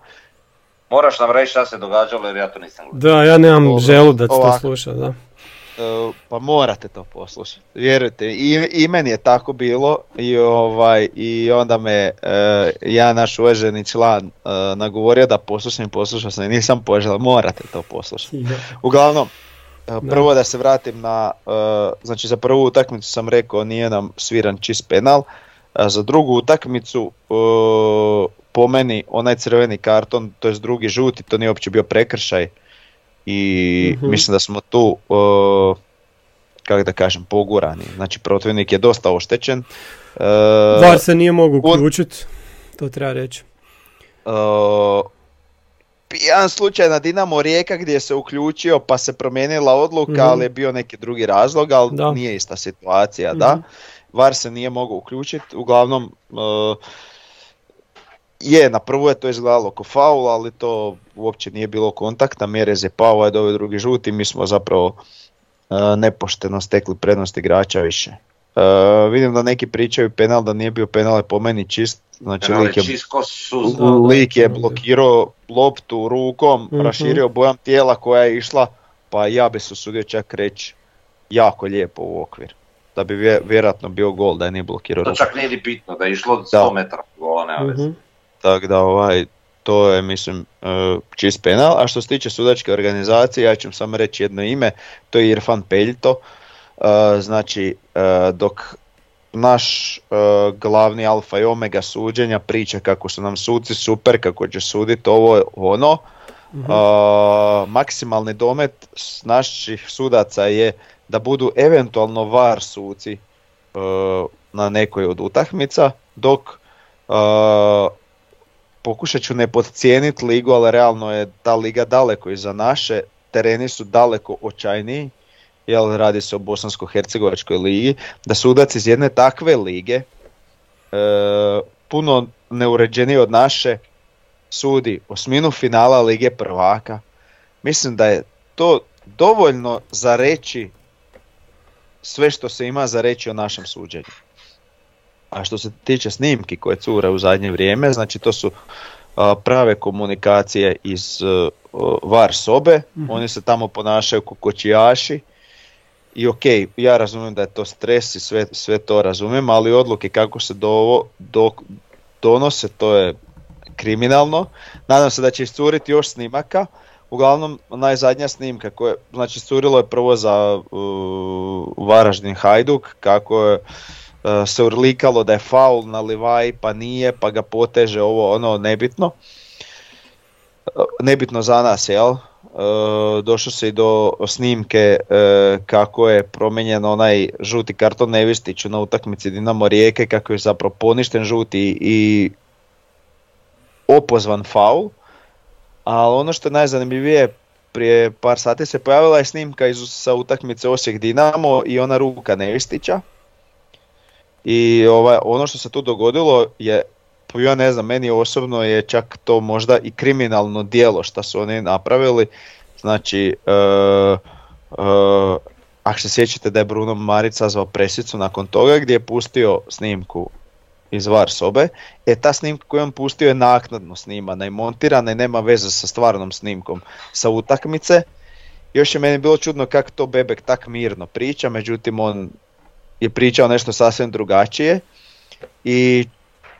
Moraš nam reći šta se događalo jer ja to nisam gledao. Da, ja nemam Dobro. želudac to Ovako. sluša, da. E, pa morate to poslušati. Vjerujte, i, i meni je tako bilo i ovaj i onda me e, ja naš uvaženi član e, nagovorio da poslušam i poslušao sam i nisam poželio, morate to poslušati. Uglavnom, prvo da se vratim na, znači za prvu utakmicu sam rekao nije nam sviran čist penal, a za drugu utakmicu po meni onaj crveni karton, to je drugi žuti, to nije uopće bio prekršaj i Mhm. mislim da smo tu, e, kako da kažem, pogurani. Znači protivnik je dosta oštećen. E, VAR se nije mogu uključiti, to treba reći. e, jedan slučaj na Dinamo Rijeka gdje se uključio pa se promijenila odluka, Mhm. ali je bio neki drugi razlog, ali Da. nije ista situacija, da. Mhm. VAR se nije mogao uključiti, uglavnom e, je, na prvu je to izgledalo kao faul, ali to uopće nije bilo kontakta, Mjerez je pao, ovaj ovaj drugi žuti, mi smo zapravo e, nepošteno stekli prednost igrača više. E, vidim da neki pričaju penal, da nije bio penal, je po meni čist, znači Ali lik je. Da, da, lik je da. blokirao loptu rukom, Mhm. raširio bojam tijela koja je išla, pa ja bi se usudio čak reći jako lijepo u okvir. Da bi vje- vjerojatno bio gol da je nije blokirao To čak nije ni bitno, da je išlo 100 metara gola, nema veze. Tako da ovaj, to je mislim e, čist penal. A što se tiče sudačke organizacije, ja ću vam samo reći jedno ime, to je Irfan Peljto. E, znači, e, dok naš glavni alfa i omega suđenja priča kako su nam suci super, kako će suditi ovo ono, Mhm. a, maksimalni domet s naših sudaca je da budu eventualno var suci e, na nekoj od utakmica, dok e, pokušat ću ne podcijeniti ligu, ali realno je ta liga daleko iza naše, tereni su daleko očajniji, jel radi se o bosansko-hercegovačkoj ligi, da sudac iz jedne takve lige, e, puno neuređeniji od naše, sudi osminu finala Lige prvaka. Mislim da je to dovoljno za reći sve što se ima za reći o našem suđenju. A što se tiče snimki koje cure u zadnje vrijeme, znači to su a, prave komunikacije iz a, var sobe, Mhm. oni se tamo ponašaju kao kočijaši i ok, ja razumijem da je to stres i sve, sve to razumijem, ali odluke kako se do, do, donose to je kriminalno. Nadam se da će iscuriti još snimaka. Uglavnom, najzadnja snimka koja, znači iscurilo je prvo za uh, Varaždin Hajduk, kako je se urlikalo da je faul na Livaj, pa nije, pa ga poteže ovo, ono, nebitno. Uh, nebitno za nas, jel? Uh, došlo se i do snimke kako je promijenjen onaj žuti karton Nevistiću na utakmici Dinamo Rijeke, kako je zapravo poništen žuti i opozvan faul. Ali ono što je najzanimljivije, prije par sati se pojavila je snimka iz, sa utakmice Osijek Dinamo i ona ruka Nevistića. I ovaj, ono što se tu dogodilo je, ja ne znam, meni osobno je čak to možda i kriminalno djelo što su oni napravili. Znači, e, e, ako se sjećate da je Bruno Marić sazvao presicu nakon toga gdje je pustio snimku iz var sobe, e ta snimka koju on pustio je naknadno snimana i montirana i nema veze sa stvarnom snimkom sa utakmice. Još je meni bilo čudno kako to Bebek tak mirno priča, međutim on je pričao nešto sasvim drugačije i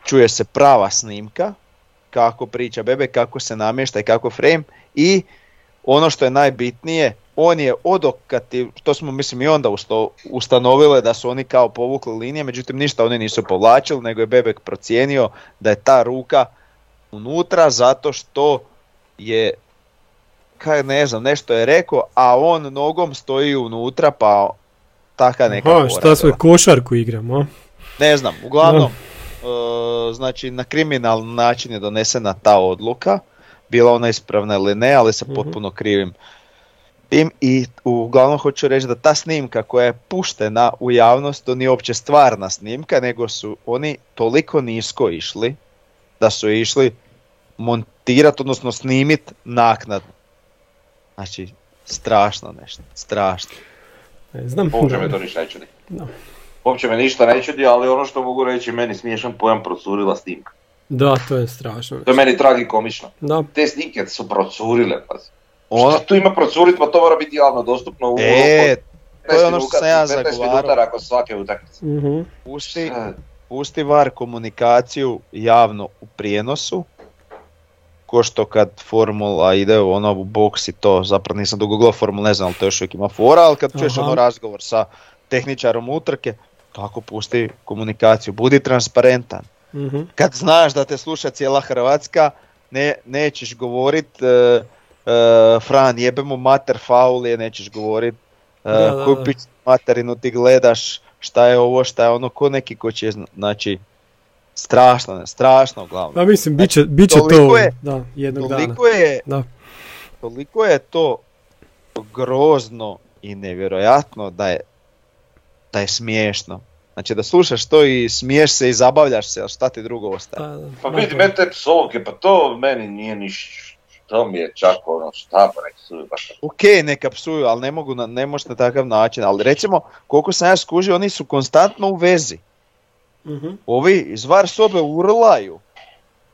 čuje se prava snimka kako priča Bebek, kako se namješta i kako frame i ono što je najbitnije, on je odokativ, to smo mislim i onda usto, ustanovile da su oni kao povukli linije, međutim ništa oni nisu povlačili, nego je Bebek procijenio da je ta ruka unutra zato što je kaj ne znam, nešto je rekao, a on nogom stoji unutra, pa taka neka Aha, fora šta sve košarku igramo? Ne znam, uglavnom, e, znači na kriminalni način je donesena ta odluka, bila ona ispravna ili ne, ali sa Mhm. potpuno krivim tim i uglavnom hoću reći da ta snimka koja je puštena u javnost, to nije uopće stvarna snimka, nego su oni toliko nisko išli da su išli montirati, odnosno snimit naknadno. Znači, strašno nešto, strašno. Ne znam. Uopće me to ništa ne čudi. Da. Uopće me ništa ne čudi, ali ono što mogu reći, meni smiješan pojam procurila snimka. Da, to je strašno. To je meni tragikomično. Da, Te snimke su procurile, pazi. Ono, Šta tu ima procurit, pa to mora biti javno dostupno u e, to je 15 ono što sam ja 15 zagovarao. nakon svake utakmice. mhm. pusti, pusti var komunikaciju javno u prijenosu, ko što kad formula ide u ono u boks i to, zapravo nisam dugo gledao formulu, ne znam ali to još uvijek ima fora, ali kad čuješ ono razgovor sa tehničarom utrke, tako pusti komunikaciju, budi transparentan. mhm. Kad znaš da te sluša cijela Hrvatska, ne, nećeš govorit e, e, Fran jebemo mater faul je, nećeš govorit e, Da, da, koju da. pić materinu ti gledaš, šta je ovo, šta je ono, ko neki ko će, zna- znači, strašno, ne, strašno uglavnom. Pa mislim, bit će, bit će Znači, toliko to je- da, jednog dana. Toliko je, Da. toliko je to grozno i nevjerojatno da je, da je smiješno. Znači da slušaš to i smiješ se i zabavljaš se, a šta ti drugo ostaje? Da, da, Pa da, vidi, meni te psovke, pa to meni nije niš... To mi je čak ono, šta pa nek su baš. Ok, neka psuju, ali ne mogu na, ne može na takav način. Ali recimo, koliko sam ja skužio, oni su konstantno u vezi. Mhm. Ovi iz var sobe urlaju.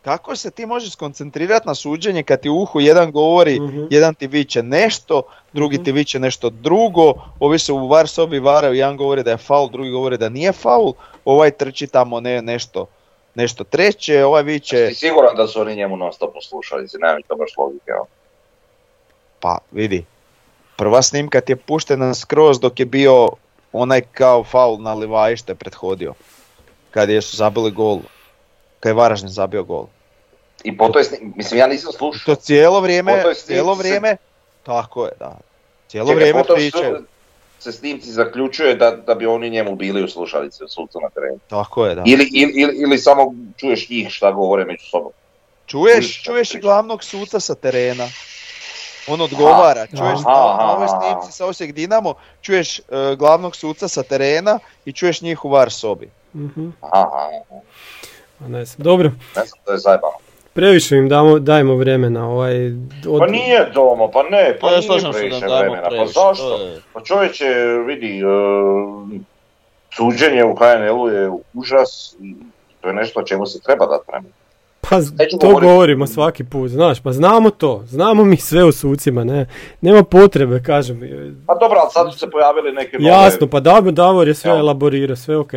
Kako se ti možeš skoncentrirati na suđenje kad ti u uhu jedan govori, Mhm. jedan ti viče nešto, drugi Mhm. ti viče nešto drugo, ovi se u var sobi varaju, jedan govori da je faul, drugi govori da nije faul, ovaj trči tamo ne, nešto, nešto treće, ovaj viče, Ti siguran da su oni njemu non stop slušali, nema mi to baš logike. evo. pa vidi, prva snimka ti je puštena skroz dok je bio onaj kao faul na je prethodio, kad je zabili gol, kad je Varaždin zabio gol. I po toj snim... mislim ja nisam To slušao. cijelo vrijeme, snimci cijelo se- vrijeme, tako je, da. Cijelo Čekaj, vrijeme pričaju, su- se snimci zaključuje da, da bi oni njemu bili u slušalici u sucu na terenu. tako je, da. Ili, ili, ili, ili samo čuješ njih šta govore među sobom. Čuješ, čuješ i glavnog suca sa terena. On odgovara, čuješ Aha, na aha, ovoj aha. snimci sa Osijek Dinamo, čuješ e, glavnog suca sa terena i čuješ njih u var sobi. Mhm. Aha, Pa ne znam. Dobro, ne znam, to je zajebano. Previše im damo, dajemo vremena. Ovaj, od... Pa nije domo, pa ne, pa Pa ja nije previše vremena. Pa previše. zašto? to je- Pa čovječe, vidi, e, suđenje u HNL-u je užas, i to je nešto o čemu se treba dati vremena. Pa Neću to govoriti. govorimo svaki put, znaš, pa znamo to, znamo mi sve o sucima, ne, nema potrebe, kažem, Pa dobro, ali sad su se pojavili neke nove... jasno, pa Davor, Davor je sve Evo. elaborirao, sve ok.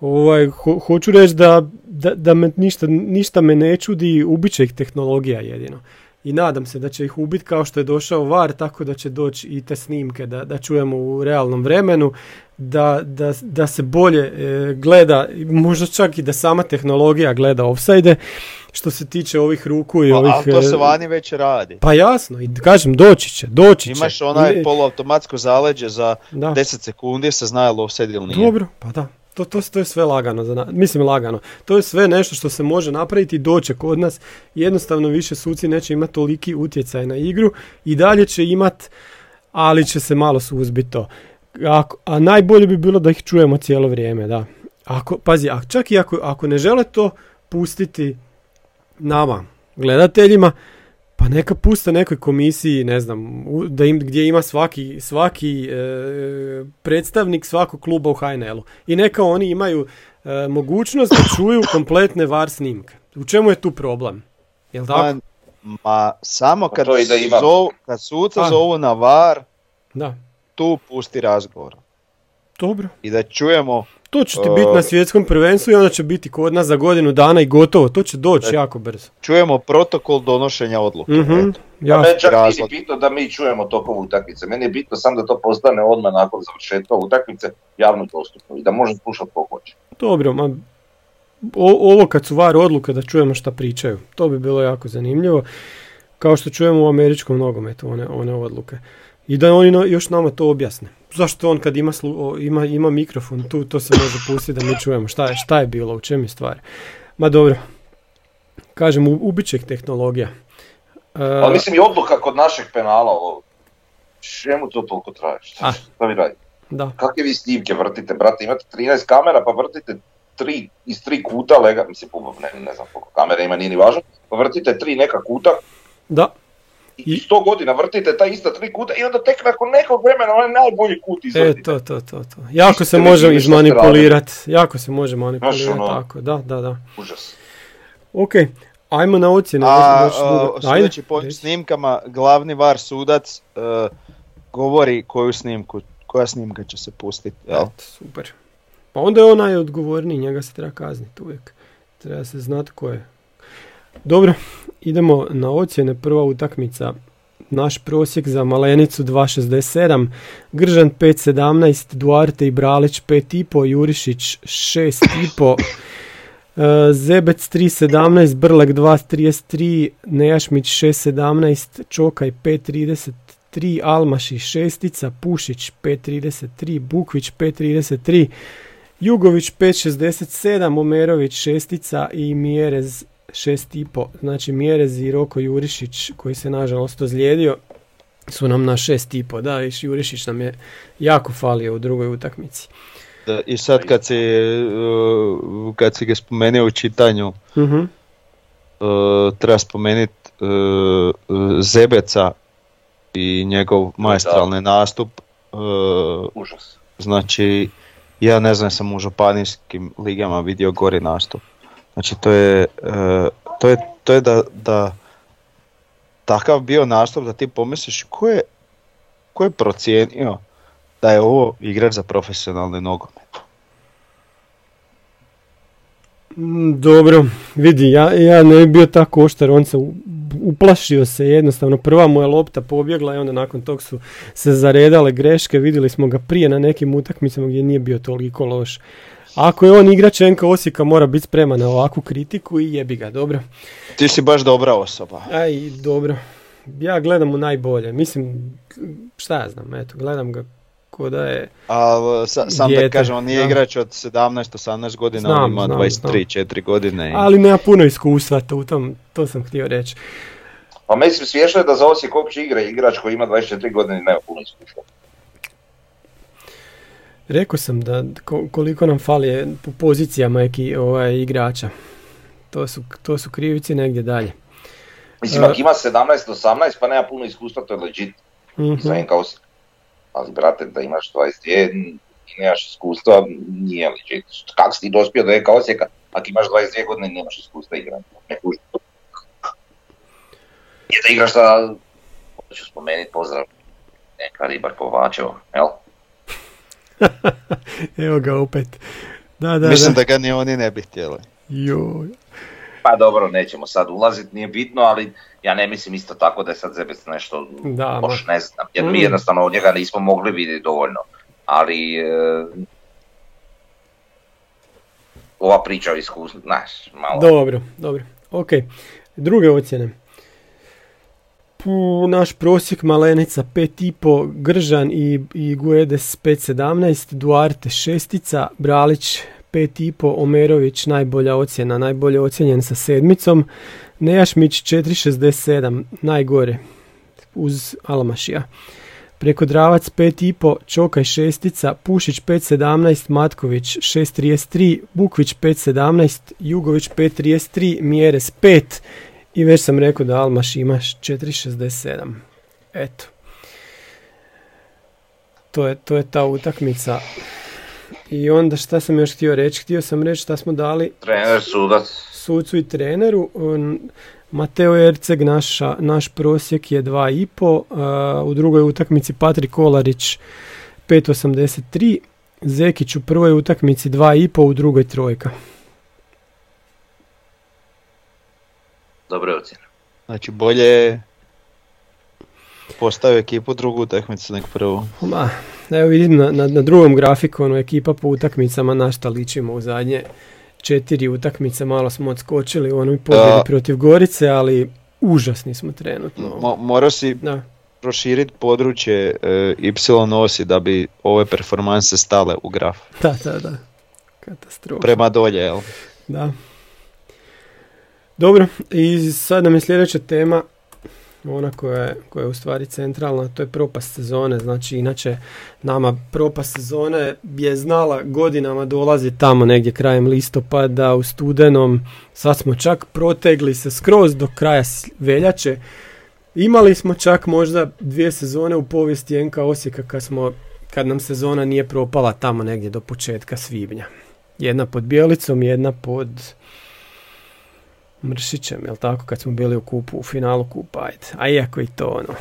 Ovaj, ho- hoću reći da, da, da me ništa, ništa me ne čudi, ubit će ih tehnologija jedino. I nadam se da će ih ubiti kao što je došao VAR, tako da će doći i te snimke da, da čujemo u realnom vremenu, da, da, da se bolje e, gleda, možda čak i da sama tehnologija gleda offside što se tiče ovih ruku i Pa, ovih... ali to se e, vani već radi. Pa jasno, i kažem, doći će, doći će. Imaš onaj poluautomatsko zaleđe za da. 10 sekundi se zna je li offside ili nije. Dobro, pa da. To, to, to je sve lagano, za na- mislim lagano. To je sve nešto što se može napraviti i doće kod nas. Jednostavno više suci neće imati toliki utjecaj na igru i dalje će imat, ali će se malo suzbiti to. Ako, a najbolje bi bilo da ih čujemo cijelo vrijeme, da. Ako, pazi, a čak i ako, ako ne žele to pustiti nama, gledateljima, pa neka puste nekoj komisiji, ne znam, u- da im, gdje ima svaki, svaki e, predstavnik svakog kluba u HNL-u. I neka oni imaju e, mogućnost da čuju kompletne VAR snimke. U čemu je tu problem? Jel tako? Ma, ma samo Pa kad, to da ima. zovu, kad suca A. zovu na var, Da. tu pusti razgovor. Dobro. I da čujemo, To će ti biti na svjetskom prvenstvu i onda će biti kod nas za godinu dana i gotovo. To će doći E, jako brzo. čujemo protokol donošenja odluke. Mhm. Pa jasno. meni čak nije razlog. ni bitno da mi čujemo tokom utakmice. Meni je bitno samo da to postane odmah nakon završetka utakmice javno dostupno i da može slušati ko hoće. Dobro, ma, o- ovo kad su var odluke da čujemo šta pričaju, to bi bilo jako zanimljivo. Kao što čujemo u američkom nogometu, one, one odluke. I da oni još nama to objasne. Zašto on kad ima, slu- o, ima, ima mikrofon, tu to se može pustiti da mi čujemo šta je, šta je bilo, u čem je stvar. Ma dobro, kažem, ubit će tehnologija. E, Ali mislim i odluka kod našeg penala ovo. Čemu to toliko traje? Šta, šta vi radite? da, Kakve vi snimke vrtite, brate? Imate 13 kamera pa vrtite tri, iz tri kuta lega, mislim, ne, ne znam koliko kamera ima, nije ni važno, pa vrtite tri neka kuta da, i 100 godina vrtite ta ista tri kuta i onda tek nakon nekog vremena onaj najbolji kut e, izvrtite. to, to, to, to. Jako se može izmanipulirati, jako se može manipulirati, ono- tako, da, da, da. Užas. Ok, ajmo na ocjene. A, sudeći po snimkama, glavni var sudac e, govori koju snimku, koja snimka će se pustiti. Jel? Eto, super. Pa onda je on najodgovorniji, njega se treba kazniti uvijek. Treba se znati ko je. Dobro, idemo na ocjene. Prva utakmica, naš prosjek za Malenicu 2.67, Gržan 5.17, Duarte i Bralić 5.5, Jurišić 6.5, e, Zebec 3.17, Brlek 2.33, Nejašmić 6.17, Čokaj 5.33, Almaši 6, Pušić 5.33, Bukvić 5.33, Jugović 5.67, Omerović 6 i Mjerez 6,5. Znači Mjerez i Roko Jurišić koji se nažalost ozlijedio su nam na 6,5. Da, viš, Jurišić nam je jako falio u drugoj utakmici. Da, I sad kad si, e, kad si ga spomenuo u čitanju, Mhm. e, treba spomenuti Zebeca i njegov maestralni nastup. e, Užas. Znači, ja ne znam, sam u županijskim ligama vidio gori nastup. Znači, to je, e, to je, to je da, da takav bio nastup da ti pomisliš ko je, ko je procijenio da je ovo igrač za profesionalni nogomet. Mm, Dobro, vidi, ja, ja ne bi bio tako oštar, on se uplašio se jednostavno, prva mu je lopta pobjegla i onda nakon tog su se zaredale greške, vidjeli smo ga prije na nekim utakmicama gdje nije bio toliko loš. Ako je on igrač NK Osijeka mora biti spreman na ovakvu kritiku i jebi ga, dobro. Ti si baš dobra osoba. Aj, dobro. Ja gledam mu najbolje, mislim, šta ja znam, eto, gledam ga ko da je... Ali sa, sam da Dijete, kažem, on nije da. igrač od 17-18 godina, Znam, on ima znam, 23-4 godine. I... Ali nema puno iskustva, to, u tom, to sam htio reći. Pa mislim smiješno je da za Osijek uopće igra igrač koji ima 24 godine i nema puno iskustva. Rekao sam da ko- koliko nam fali je po pozicijama eki, ovaj, igrača. to su, to su krivici negdje dalje. Mislim, ako ima 17-18 pa nema puno iskustva, to je legit. Mhm. Za NK Osijek. Ali brate, da imaš 22 i nemaš iskustva, nije legit. Kako si ti dospio do NK Osijeka, ako imaš 22 godine i nemaš iskustva igranja? Ne. Je da igraš sa, ću spomenuti pozdrav, neka ribar Kovačevo, jel? Evo ga opet. Da, da, Mislim da. da ga ni oni ne bi htjeli. Joj. Pa dobro, nećemo sad ulazit, nije bitno, ali ja ne mislim isto tako da je sad Zebec nešto Da, loš, ne znam, jer Mm. mi jednostavno od njega nismo mogli vidjeti dovoljno. Ali e, ova priča o iskustvu, znaš, malo. Dobro, dobro. Ok, druge ocjene. Naš prosjek Malenica 5,5, Gržan i, i Guedes 5,17, Duarte 6, Bralić 5,5, Omerović najbolja ocjena, najbolje ocjenjen sa sedmicom, Nejašmić 4,67, najgore uz Almašija. Preko Dravac 5,5, Čokaj 6, Pušić 5,17, Matković 6,33, Bukvić 5,17, Jugović 5,33, Mjeres 5 i već sam rekao da Almaš ima 4,67. Eto. To je, to je ta utakmica. I onda šta sam još htio reći? Htio sam reći šta smo dali Trener, sudac, sucu i treneru. Mateo Erceg, naša, naš prosjek je 2,5. a, u drugoj utakmici Patrik Kolarić 5,83. Zekić u prvoj utakmici 2,5, u drugoj trojka. Dobre ocjene. Znači bolje je postavio ekipu drugu utakmicu nego prvu. Ma, evo vidim na, na, na drugom grafikonu ekipa po utakmicama na šta ličimo u zadnje četiri utakmice. Malo smo odskočili u onoj pobjedi Da. protiv Gorice, ali užasni smo trenutno. Mo- morao si Da, proširiti područje e, Y osi da bi ove performanse stale u graf. da, da, da. Katastrofa. Prema dolje, jel? Da. Dobro, i sad nam je sljedeća tema, ona koja je, koja je u stvari centralna, to je propast sezone. Znači, inače, nama propast sezone je znala godinama dolazi tamo negdje krajem listopada, u studenom. Sad smo čak protegli se skroz do kraja veljače. Imali smo čak možda dvije sezone u povijesti NK Osijeka kad, smo, kad nam sezona nije propala tamo negdje do početka svibnja. Jedna pod Bjelicom, jedna pod Mršićem, jel tako, kad smo bili u kupu, u finalu kupa, ajde. A iako i to ono,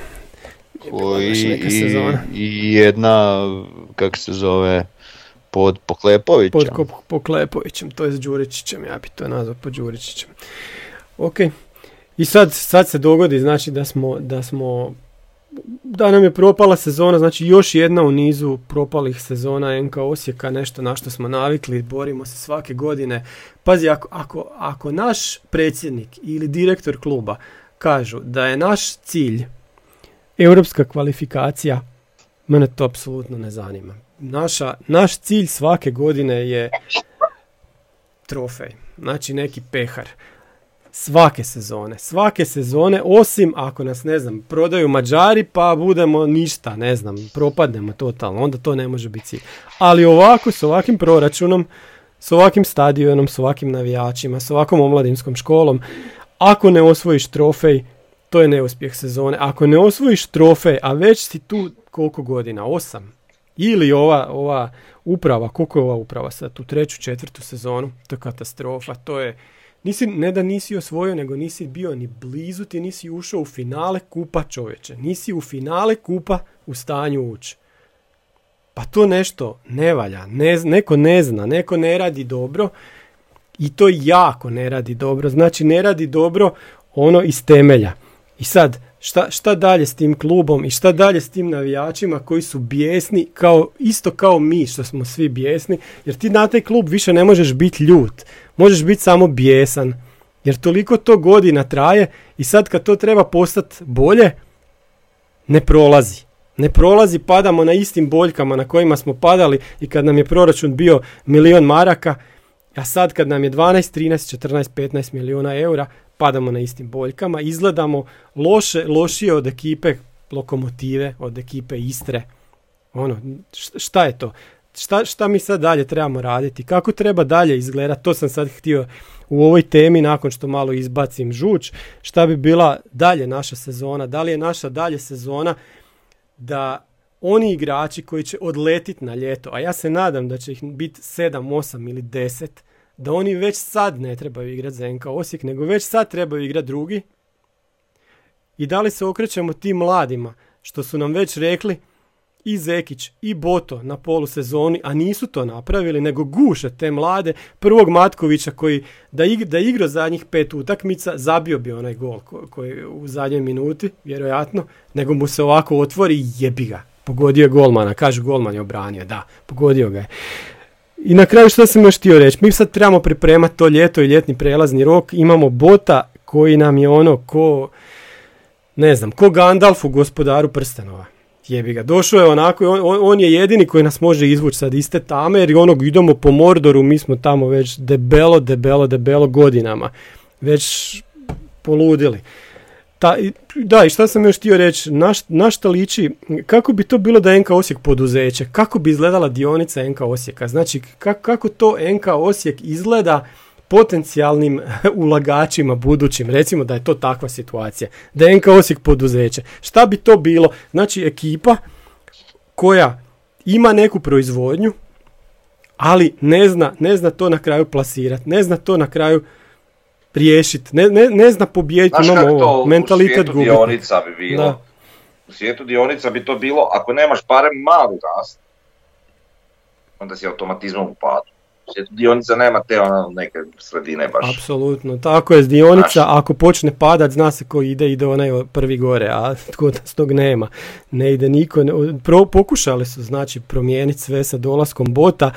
baš neka i, sezona. i jedna, kako se zove, pod Poklepovića. Pod Ko- Poklepovićem, to je s Đuričićem, ja bi to nazvao po Đuričićem. Ok, i sad, sad se dogodi, znači da smo, da smo, da nam je propala sezona, znači još jedna u nizu propalih sezona NK Osijeka, nešto na što smo navikli, borimo se svake godine. Pazi, ako, ako, ako naš predsjednik ili direktor kluba kažu da je naš cilj europska kvalifikacija, mene to apsolutno ne zanima. Naša, naš cilj svake godine je trofej, znači neki pehar. Svake sezone, svake sezone, osim ako nas, ne znam, prodaju Mađari pa budemo ništa, ne znam, propadnemo totalno, onda to ne može biti cilj. Ali ovako, s ovakvim proračunom, s ovakvim stadionom, s ovakvim navijačima, s ovakvom omladinskom školom, ako ne osvojiš trofej, to je neuspjeh sezone. Ako ne osvojiš trofej, a već si tu koliko godina, osam, ili ova, ova uprava, koliko je ova uprava sad, tu treću, četvrtu sezonu, to je katastrofa, to je, nisi, ne da nisi osvojio, nego nisi bio ni blizu, ti nisi ušao u finale kupa čovječe, nisi u finale kupa u stanju ući. Pa to nešto ne valja, ne, neko ne zna, neko ne radi dobro i to jako ne radi dobro, znači ne radi dobro ono iz temelja. I sad, šta, šta dalje s tim klubom i šta dalje s tim navijačima koji su bijesni, kao, isto kao mi što smo svi bijesni, jer ti na taj klub više ne možeš biti ljut, možeš biti samo bijesan, jer toliko to godina traje i sad kad to treba postati bolje, ne prolazi. Ne prolazi, padamo na istim boljkama na kojima smo padali i kad nam je proračun bio milion maraka, a sad kad nam je 12, 13, 14, 15 milijuna eura, padamo na istim boljkama, izgledamo loše, lošije od ekipe lokomotive, od ekipe Istre. Ono, šta je to? Šta, šta mi sad dalje trebamo raditi, kako treba dalje izgledati, to sam sad htio u ovoj temi nakon što malo izbacim žuč, šta bi bila dalje naša sezona, da li je naša dalje sezona da oni igrači koji će odletiti na ljeto, a ja se nadam da će ih biti 7, 8 ili 10, da oni već sad ne trebaju igrati za NK Osijek, nego već sad trebaju igrati drugi. I da li se okrećemo tim mladima, što su nam već rekli, i Zekić i Boto na polusezoni, a nisu to napravili, nego guše te mlade. Prvog Matkovića koji da, ig, da igra zadnjih pet utakmica, zabio bi onaj gol koji u zadnjoj minuti, vjerojatno, nego mu se ovako otvori i jebi ga. Pogodio je golmana, kaže golman je obranio, da, pogodio ga je. I na kraju što sam još htio reći, mi sad trebamo pripremati to ljeto i ljetni prelazni rok, imamo Bota koji nam je ono ko, ne znam, ko Gandalf u gospodaru prstenova jebi ga, došao je onako, on, on, je jedini koji nas može izvući sad iste tame, jer onog idemo po Mordoru, mi smo tamo već debelo, debelo, debelo godinama, već poludili. Ta, da, i šta sam još htio reći, na, šta liči, kako bi to bilo da NK Osijek poduzeće, kako bi izgledala dionica NK Osijeka, znači kako to NK Osijek izgleda potencijalnim ulagačima budućim, recimo da je to takva situacija, da je NK Osijek poduzeće. Šta bi to bilo? Znači ekipa koja ima neku proizvodnju, ali ne zna, ne zna to na kraju plasirati, ne zna to na kraju riješiti, ne, ne, ne zna pobijediti, imamo ovo, mentalitet u dionica bi bilo, u svijetu dionica bi to bilo, ako nemaš barem malu rast, onda si automatizmom u padu dionica nema te ono neke sredine baš. Apsolutno, tako je, dionica ako počne padat zna se ko ide, ide onaj prvi gore, a tko tog nema. Ne ide niko, Pro, pokušali su znači promijeniti sve sa dolaskom bota,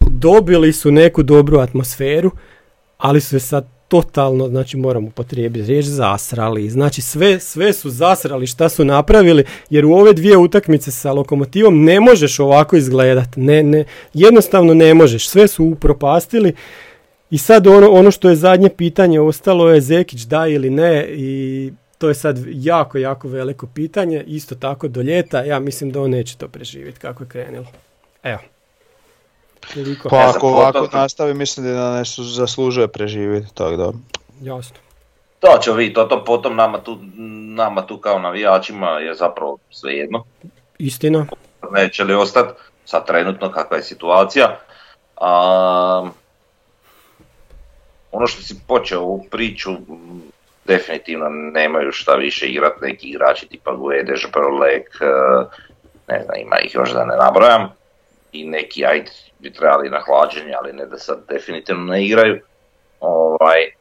dobili su neku dobru atmosferu, ali su se sad totalno, znači moram upotrijebiti riječ zasrali. Znači sve, sve su zasrali šta su napravili, jer u ove dvije utakmice sa lokomotivom ne možeš ovako izgledat. Ne, ne, jednostavno ne možeš. Sve su upropastili. I sad ono, ono što je zadnje pitanje ostalo je Zekić da ili ne i to je sad jako, jako veliko pitanje. Isto tako do ljeta. Ja mislim da on neće to preživjeti kako je krenulo. Evo. Pa ako ovako nastavi mislim da ne zaslužuje preživjeti, tako da. Jasno. To će vidjeti, to, to potom nama tu, nama tu kao navijačima je zapravo svejedno. Istina. Neće li ostati, sad trenutno kakva je situacija. A, ono što si počeo ovu priču, definitivno nemaju šta više igrat neki igrači tipa Guedež, Brolek, ne znam, ima ih još da ne nabrojam. I neki, ajde, bi trebali na hlađenje, ali ne da sad definitivno ne igraju. Ovaj,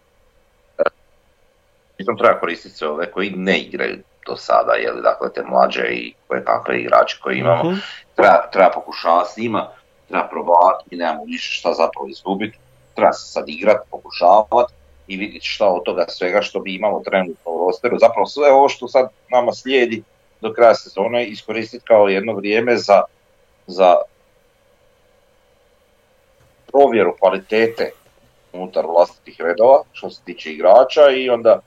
Pritom treba koristiti sve ove koji ne igraju do sada, jeli, dakle te mlađe i koje kakve igrače koje imamo. Mhm. Treba, treba pokušavati s njima, treba probavati, mi nemamo više šta zapravo izgubiti. Treba se sad igrati, pokušavati i vidjeti šta od toga svega što bi imalo trenutno u rosteru. Zapravo sve ovo što sad nama slijedi do kraja sezone iskoristiti kao jedno vrijeme za, za provjeru kvalitete unutar vlastitih redova što se tiče igrača i onda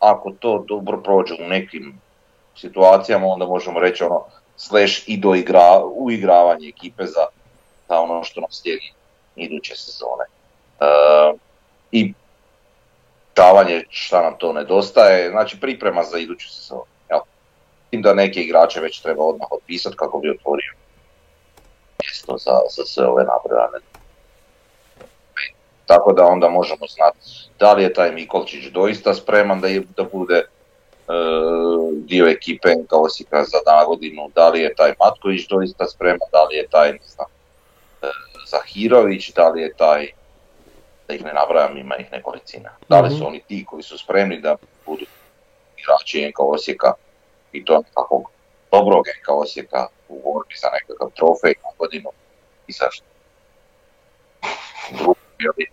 ako to dobro prođe u nekim situacijama onda možemo reći ono slash i do igra, uigravanje ekipe za, za ono što nam slijedi iduće sezone. E, I davanje šta nam to nedostaje, znači priprema za iduću sezonu. Jel? Tim da neke igrače već treba odmah otpisati kako bi otvorio mjesto za, za sve ove nabrojane tako da onda možemo znati da li je taj Mikolčić doista spreman da, je, da bude e, dio ekipe NK Osijeka za godinu, da li je taj Matković doista spreman, da li je taj ne znam, e, Zahirović, da li je taj, da ih ne nabrajam, ima ih nekolicina. Da li su mhm. oni ti koji su spremni da budu igrači NK Osijeka i to nekakvog dobrog NK Osijeka u borbi za nekakav trofej na godinu i zašto. Drugi,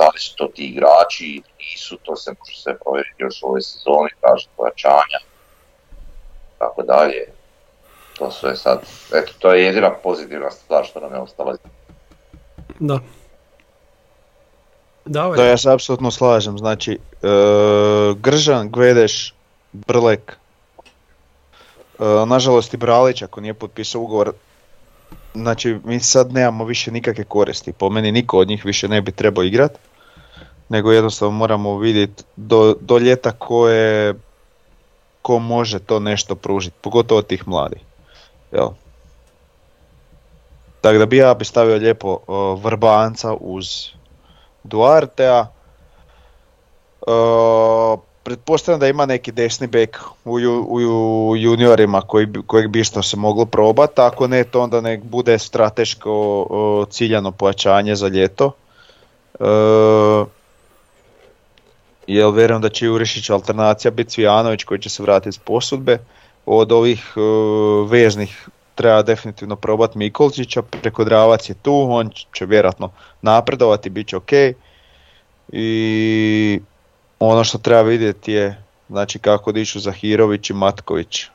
da li su to ti igrači ili nisu, to se može sve provjeriti još u ovoj sezoni, kaže pojačanja, tako dalje. To sve sad, eto, to je jedina pozitivna stvar što nam je ostala. Da. Da, da ja se apsolutno slažem, znači e, Gržan, Gvedeš, Brlek, e, nažalost i Bralić ako nije potpisao ugovor znači mi sad nemamo više nikakve koristi, po meni niko od njih više ne bi trebao igrat, nego jednostavno moramo vidjeti do, do ljeta ko je, ko može to nešto pružiti, pogotovo tih mladih. Jel? Tako da bi ja bi stavio lijepo uh, Vrbanca uz Duartea. Uh, pretpostavljam da ima neki desni bek u, u ju- juniorima koji, kojeg bi isto se moglo probati, ako ne to onda nek bude strateško uh, ciljano pojačanje za ljeto. Uh, jer vjerujem da će Jurišić alternacija biti Cvijanović koji će se vratiti s posudbe. Od ovih uh, veznih treba definitivno probati Mikolčića, preko Dravac je tu, on će vjerojatno napredovati, bit će ok. I ono što treba vidjeti je znači kako dišu Zahirović i Matković.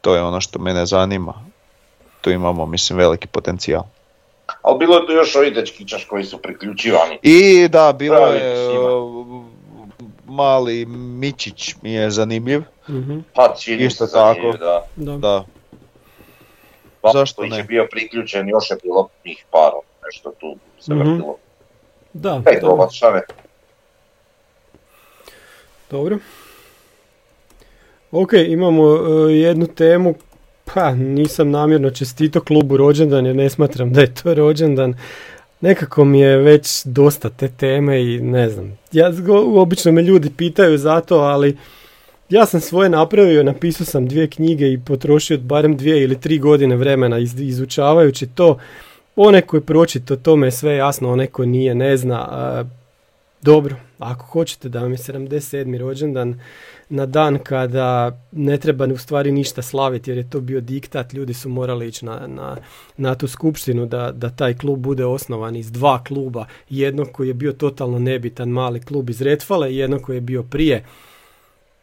To je ono što mene zanima. Tu imamo, mislim, veliki potencijal. Ali bilo je tu još ovi dečkićaš koji su priključivani. I da, bilo Pravi je. Uh, mali Mičić mi je zanimljiv. Mhm, Pa čini Isto se zanimljiv, tako. Da. da. Da, Pa, Zašto ne? je bio priključen, još je bilo njih par, nešto tu se Mhm. vrtilo. Da, da. dobar? Dobro. Ok, imamo e, jednu temu, pa nisam namjerno čestito klubu rođendan jer ne smatram da je to rođendan. Nekako mi je već dosta te teme i ne znam. Ja, obično me ljudi pitaju za to, ali ja sam svoje napravio, napisao sam dvije knjige i potrošio barem dvije ili tri godine vremena iz- izučavajući to. Onaj koji pročito, to me je sve jasno, onaj koji nije, ne zna. a, dobro, ako hoćete da vam je 77. rođendan na dan kada ne treba u stvari ništa slaviti jer je to bio diktat, ljudi su morali ići na, na, na tu skupštinu da, da taj klub bude osnovan iz dva kluba, jednog koji je bio totalno nebitan mali klub iz Retfale i jednog koji je bio prije.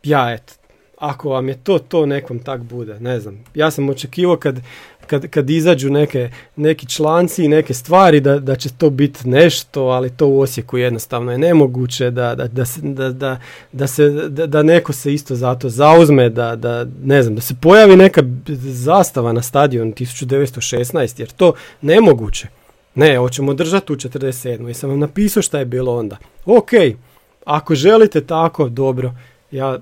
Ja eto, ako vam je to, to nekom tak bude, ne znam. Ja sam očekivao kad, kad, kad izađu neke, neki članci i neke stvari da, da će to biti nešto, ali to u Osijeku jednostavno je nemoguće da, da, da, se, da, da, se, da, neko se isto zato zauzme, da, da, ne znam, da se pojavi neka zastava na stadion 1916, jer to nemoguće. Ne, hoćemo držati u 47. Jesam vam napisao šta je bilo onda. Ok, ako želite tako, dobro. Ja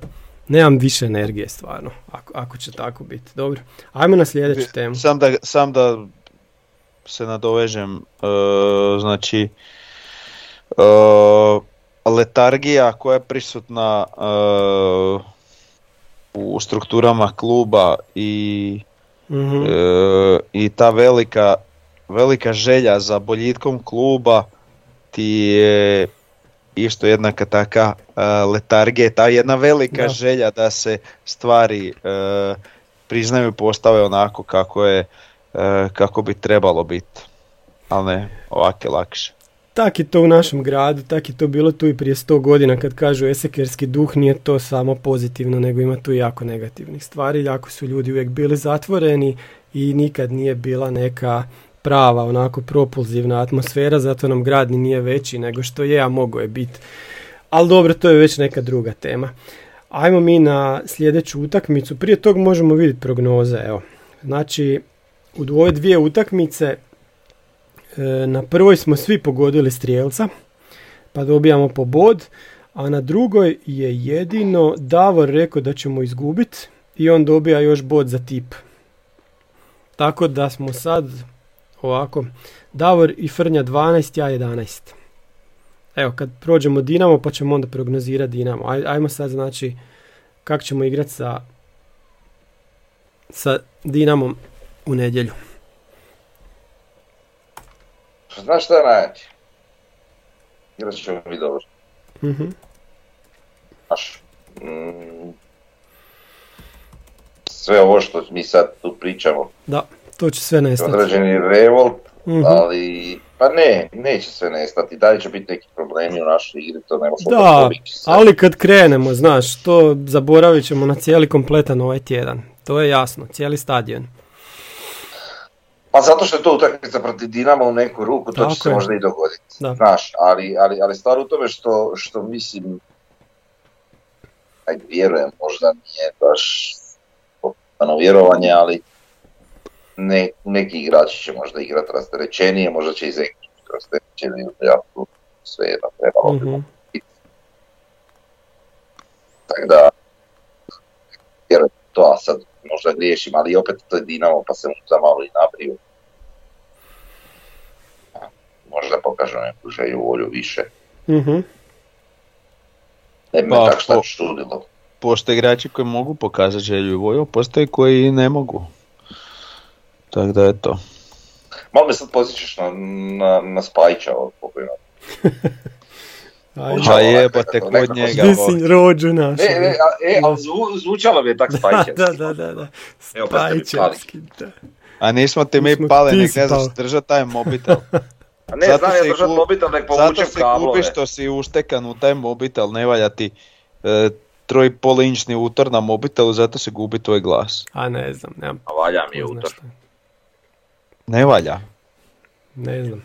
nemam više energije stvarno, ako, ako će tako biti. Dobro, ajmo na sljedeću temu. Sam da, sam da se nadovežem, e, znači e, letargija koja je prisutna e, u strukturama kluba i, Mhm. e, i ta velika, velika želja za boljitkom kluba ti je isto jednaka taka e, letargija, ta jedna velika Da. želja da se stvari e, priznaju i postave onako kako je e, kako bi trebalo biti. Ali ne, ovak je lakše. Tak je to u našem gradu, tak je to bilo tu i prije 100 godina kad kažu esekerski duh, nije to samo pozitivno, nego ima tu i jako negativnih stvari, jako su ljudi uvijek bili zatvoreni i nikad nije bila neka prava, onako propulzivna atmosfera, zato nam grad ni nije veći nego što je, a mogo je biti. Ali dobro, to je već neka druga tema. Ajmo mi na sljedeću utakmicu, prije tog možemo vidjeti prognoze, evo. Znači, u ove dvije utakmice E, na prvoj smo svi pogodili strijelca, pa dobijamo po bod, a na drugoj je jedino Davor rekao da ćemo izgubiti i on dobija još bod za tip. Tako da smo sad ovako, Davor i Frnja 12, ja 11. Evo, kad prođemo Dinamo, pa ćemo onda prognozirati Dinamo. Aj, ajmo sad, znači, kako ćemo igrati sa, sa Dinamom u nedjelju. Znaš šta je najjače? Igrat ćemo mi dobro. Mhm. Znaš, mm, sve ovo što mi sad tu pričamo, Da, to će sve nestati. određeni revolt, Mhm. ali pa ne, neće sve nestati, dalje će biti neki problemi u našoj igri, to ne možemo Da, ali kad krenemo, znaš, to zaboravit ćemo na cijeli kompletan ovaj tjedan. To je jasno, cijeli stadion. Pa zato što je to utakmica protiv Dinama u neku ruku, to Tako će se je. možda i dogoditi. Da. Znaš, ali, ali, ali stvar u tome što, što mislim, ajde vjerujem, možda nije baš vjerovanje, ali ne, neki igrači će možda igrati rasterećenije, možda će i Zeki rasterećenije, ja tu sve jedno trebalo bi Mhm. Tako da, jer to a sad možda griješim, ali opet to je Dinamo pa se mu za malo i nabrio. Možda pokažu neku želju, volju više. Mhm. Ne bi me Pa, tak šta po- čudilo. Postoje igrači koji mogu pokazati želju i volju, a postoje koji ne mogu. Tako da je to. Malo me sad posjećaš na, na, na Spajića ovog Nekako- jebate kod nekako- njega. Di si rođu naš. E, e, a, e, ali zvu, zvučalo mi je tak Spajićevski. da, da, da, da. Evo, pa ste mi da. A nismo ti mi Nismo pali, ti nek ne znaš pao. držat taj mobitel. A ne, Zato znam se ja i držat gu- mobitel, nek Zato povučem se kablove. gubiš što si uštekan u taj mobitel, ne valja ti e, troj i pol inčni utor na mobitelu, zato se gubi tvoj glas. A ne znam, nemam A valja mi je utor. Ne valja. Ne znam.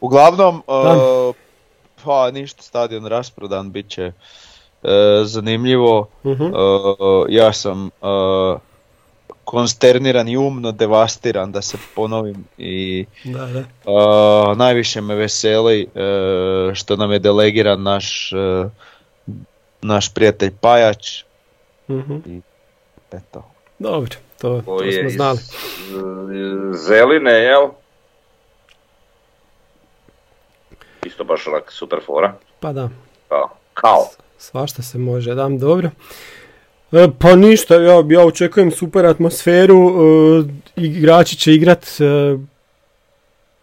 Uglavnom, e, pa ništa, stadion rasprodan, bit će e, zanimljivo. Mhm. E, ja sam konsterniran i umno devastiran da se ponovim i Da, da. e, najviše me veseli e, što nam je delegiran naš, e, naš prijatelj Pajač. Mhm. Eto. Dobro, to, Koji smo iz znali. e, Zeline, jel? Isto baš onak super fora. Pa da, Kao. Kao. svašta se može, dam dobro. E, pa ništa, ja, ja očekujem super atmosferu, e, igrači će igrat e,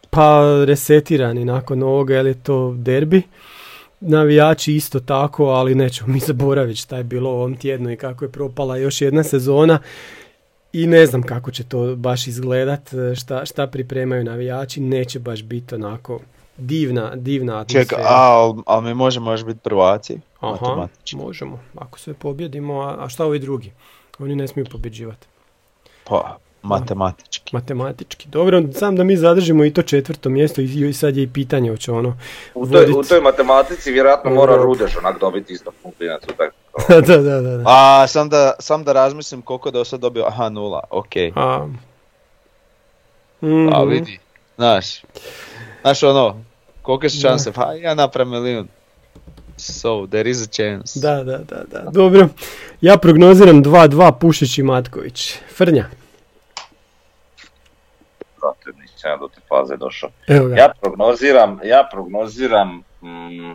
pa resetirani nakon ovoga, jer je to derbi. Navijači isto tako, ali nećemo mi zaboraviti šta je bilo u ovom tjednu i kako je propala još jedna sezona. I ne znam kako će to baš izgledat, e, šta, šta pripremaju navijači, neće baš biti onako divna, divna atmosfera. Čekaj, ali al mi možemo još biti prvaci? Aha, možemo, ako sve pobjedimo, a, a šta ovi drugi? Oni ne smiju pobjeđivati. Pa, matematički. Matematički. Dobro, sam da mi zadržimo i to četvrto mjesto i, i sad je i pitanje hoće ono U toj, u vodit- toj matematici vjerojatno mora. Rudeš onak dobiti isto u tak. da, da, da. da. A, sam da, sam da razmislim koliko da sad dobio, aha, nula, okej. A, Mhm. A vidi, znaš, znaš ono, kolike su šanse, pa ja napravim milijun. So, there is a chance. Da, da, da, da. Dobro. Ja prognoziram 2-2 Pušić i Matković. Frnja. Zato nisam ja do te faze došao. Ja prognoziram, ja prognoziram, mm,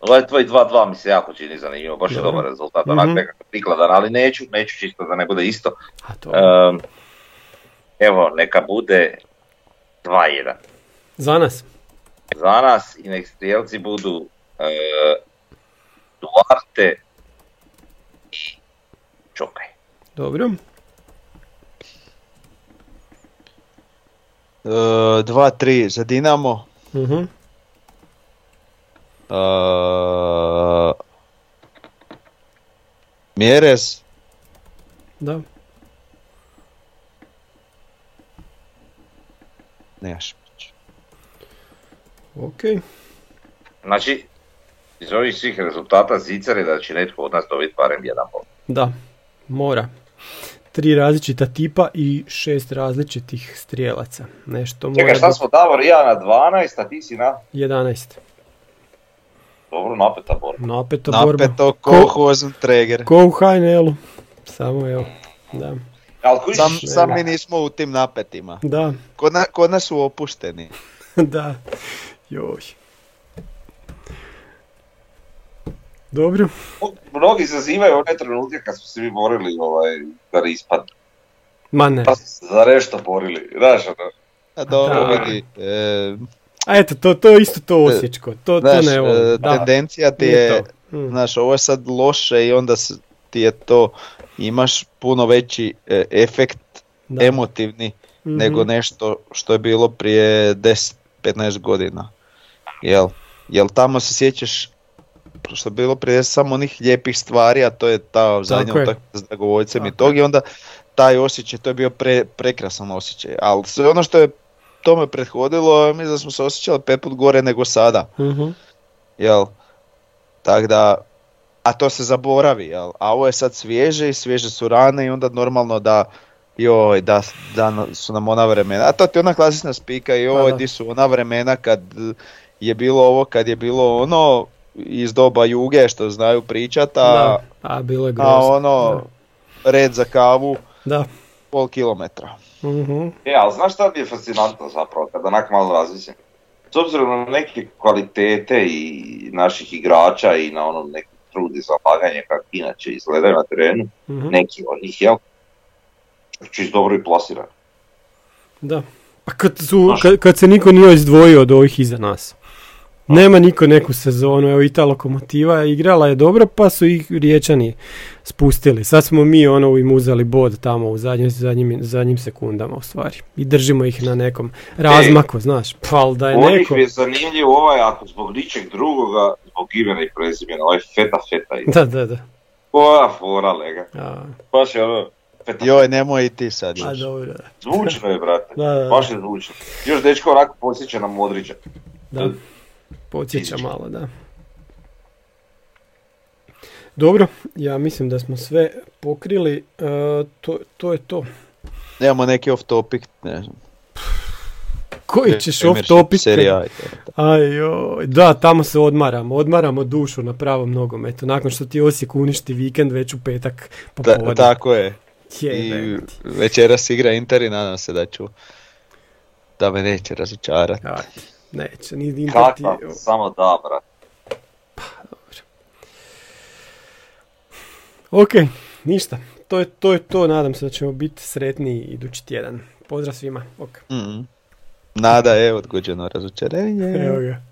ovaj tvoj 2-2 mi se jako čini zanimljivo, baš je dobar rezultat, Mhm. onak nekako prikladan, ali neću, neću čisto da ne bude isto. A to. Ehm, evo, neka bude 2-1 Za nas. za nas i nek strijelci budu e, Duarte i Čokaj. Dobro. 2-3 za Dinamo. Mhm. E, Mjerez. Da. Nejašmić. Ok. Znači, iz ovih svih rezultata zicar je da će netko od nas dobiti barem jedan bod. Da. Mora. Tri različita tipa i šest različitih strijelaca. Nešto mora Čekaj, šta smo Davor i ja na 12, a ti si na 11. dobro napeta borba. Napeta borba. Napeto ko Ko- Hozentreger. Ko u HNL-u. Samo evo. Da. Sam, sam mi nismo u tim napetima. Da. Kod, na, kod nas su opušteni. da. Joj. Dobro. mnogi zazivaju one trenutke kad smo se mi borili ovaj, da ne ispadne. Ma ne. Pa smo se za nešto borili, znaš ono. A dobro, Da. vidi. E, A eto, to, to je isto to osječko. To, to znaš, ne volim. e, Da. tendencija ti je, to. Mm. znaš, ovo je sad loše i onda ti je to, imaš puno veći e, efekt Da. emotivni Mhm. nego nešto što je bilo prije 10-15 godina. Jel? Jel tamo se sjećaš što je bilo prije samo onih lijepih stvari, a to je ta zadnja Tako utakmica s dragovoljcem i Tako tog i onda taj osjećaj, to je bio pre, prekrasan osjećaj. Ali sve ono što je tome prethodilo, mislim da smo se osjećali pet put gore nego sada. Mhm. Jel? Tak da, a to se zaboravi, jel? A ovo je sad svježe i svježe su rane i onda normalno da joj, da, da su nam ona vremena, a to ti je ona klasična spika, joj, da. di su ona vremena kad je bilo ovo, kad je bilo ono, iz doba juge što znaju pričat, a, Da, a bilo je a ono, red za kavu, Da. pol kilometra. Mhm. E, ali znaš šta mi je fascinantno zapravo, kad onak malo razmislim? S obzirom na neke kvalitete i naših igrača i na ono neki trud i zalaganje kako inače izgledaju na terenu, mhm. neki od njih, jel? Čist dobro i plasiran. Da. Pa kad, su, kad, kad se niko nije izdvojio od ovih iza nas. Nema niko neku sezonu, evo i ta lokomotiva igrala je dobro pa su ih riječani spustili. Sad smo mi ono im uzeli bod tamo u zadnjim, zadnjim, zadnjim sekundama u stvari. I držimo ih na nekom razmaku, znaš. Pa da je Ovih neko... je zanimljiv ovaj, ako zbog ničeg drugoga, zbog imena i prezimena, ovaj feta feta. Da, da, da. Koja fora, lega. A, Baš je ono, feta Joj, nemoj i ti sad a još. dobro. Zvučno je, brate. Da, da, da. Baš je zvučno. Još dečko onako posjeća na Modrića. Da, podsjeća malo, da. Dobro, ja mislim da smo sve pokrili, e, to, to je to. Nemamo neki off topic, ne znam. Koji ćeš off topic? Ajoj, da, tamo se odmaramo, odmaramo dušu na pravom nogometu, nakon što ti Osijek uništi vikend već u petak Ta- popodne. tako je. I večeras igra Inter i nadam se da ću da me neće razočarati. Neće, ni Inter ti... Kakva, samo da, brate. Ok, ništa, to je, to je to, nadam se da ćemo biti sretniji idući tjedan. Pozdrav svima, ok. Mhm. Nada je odgođeno razočarenje. Evo ga.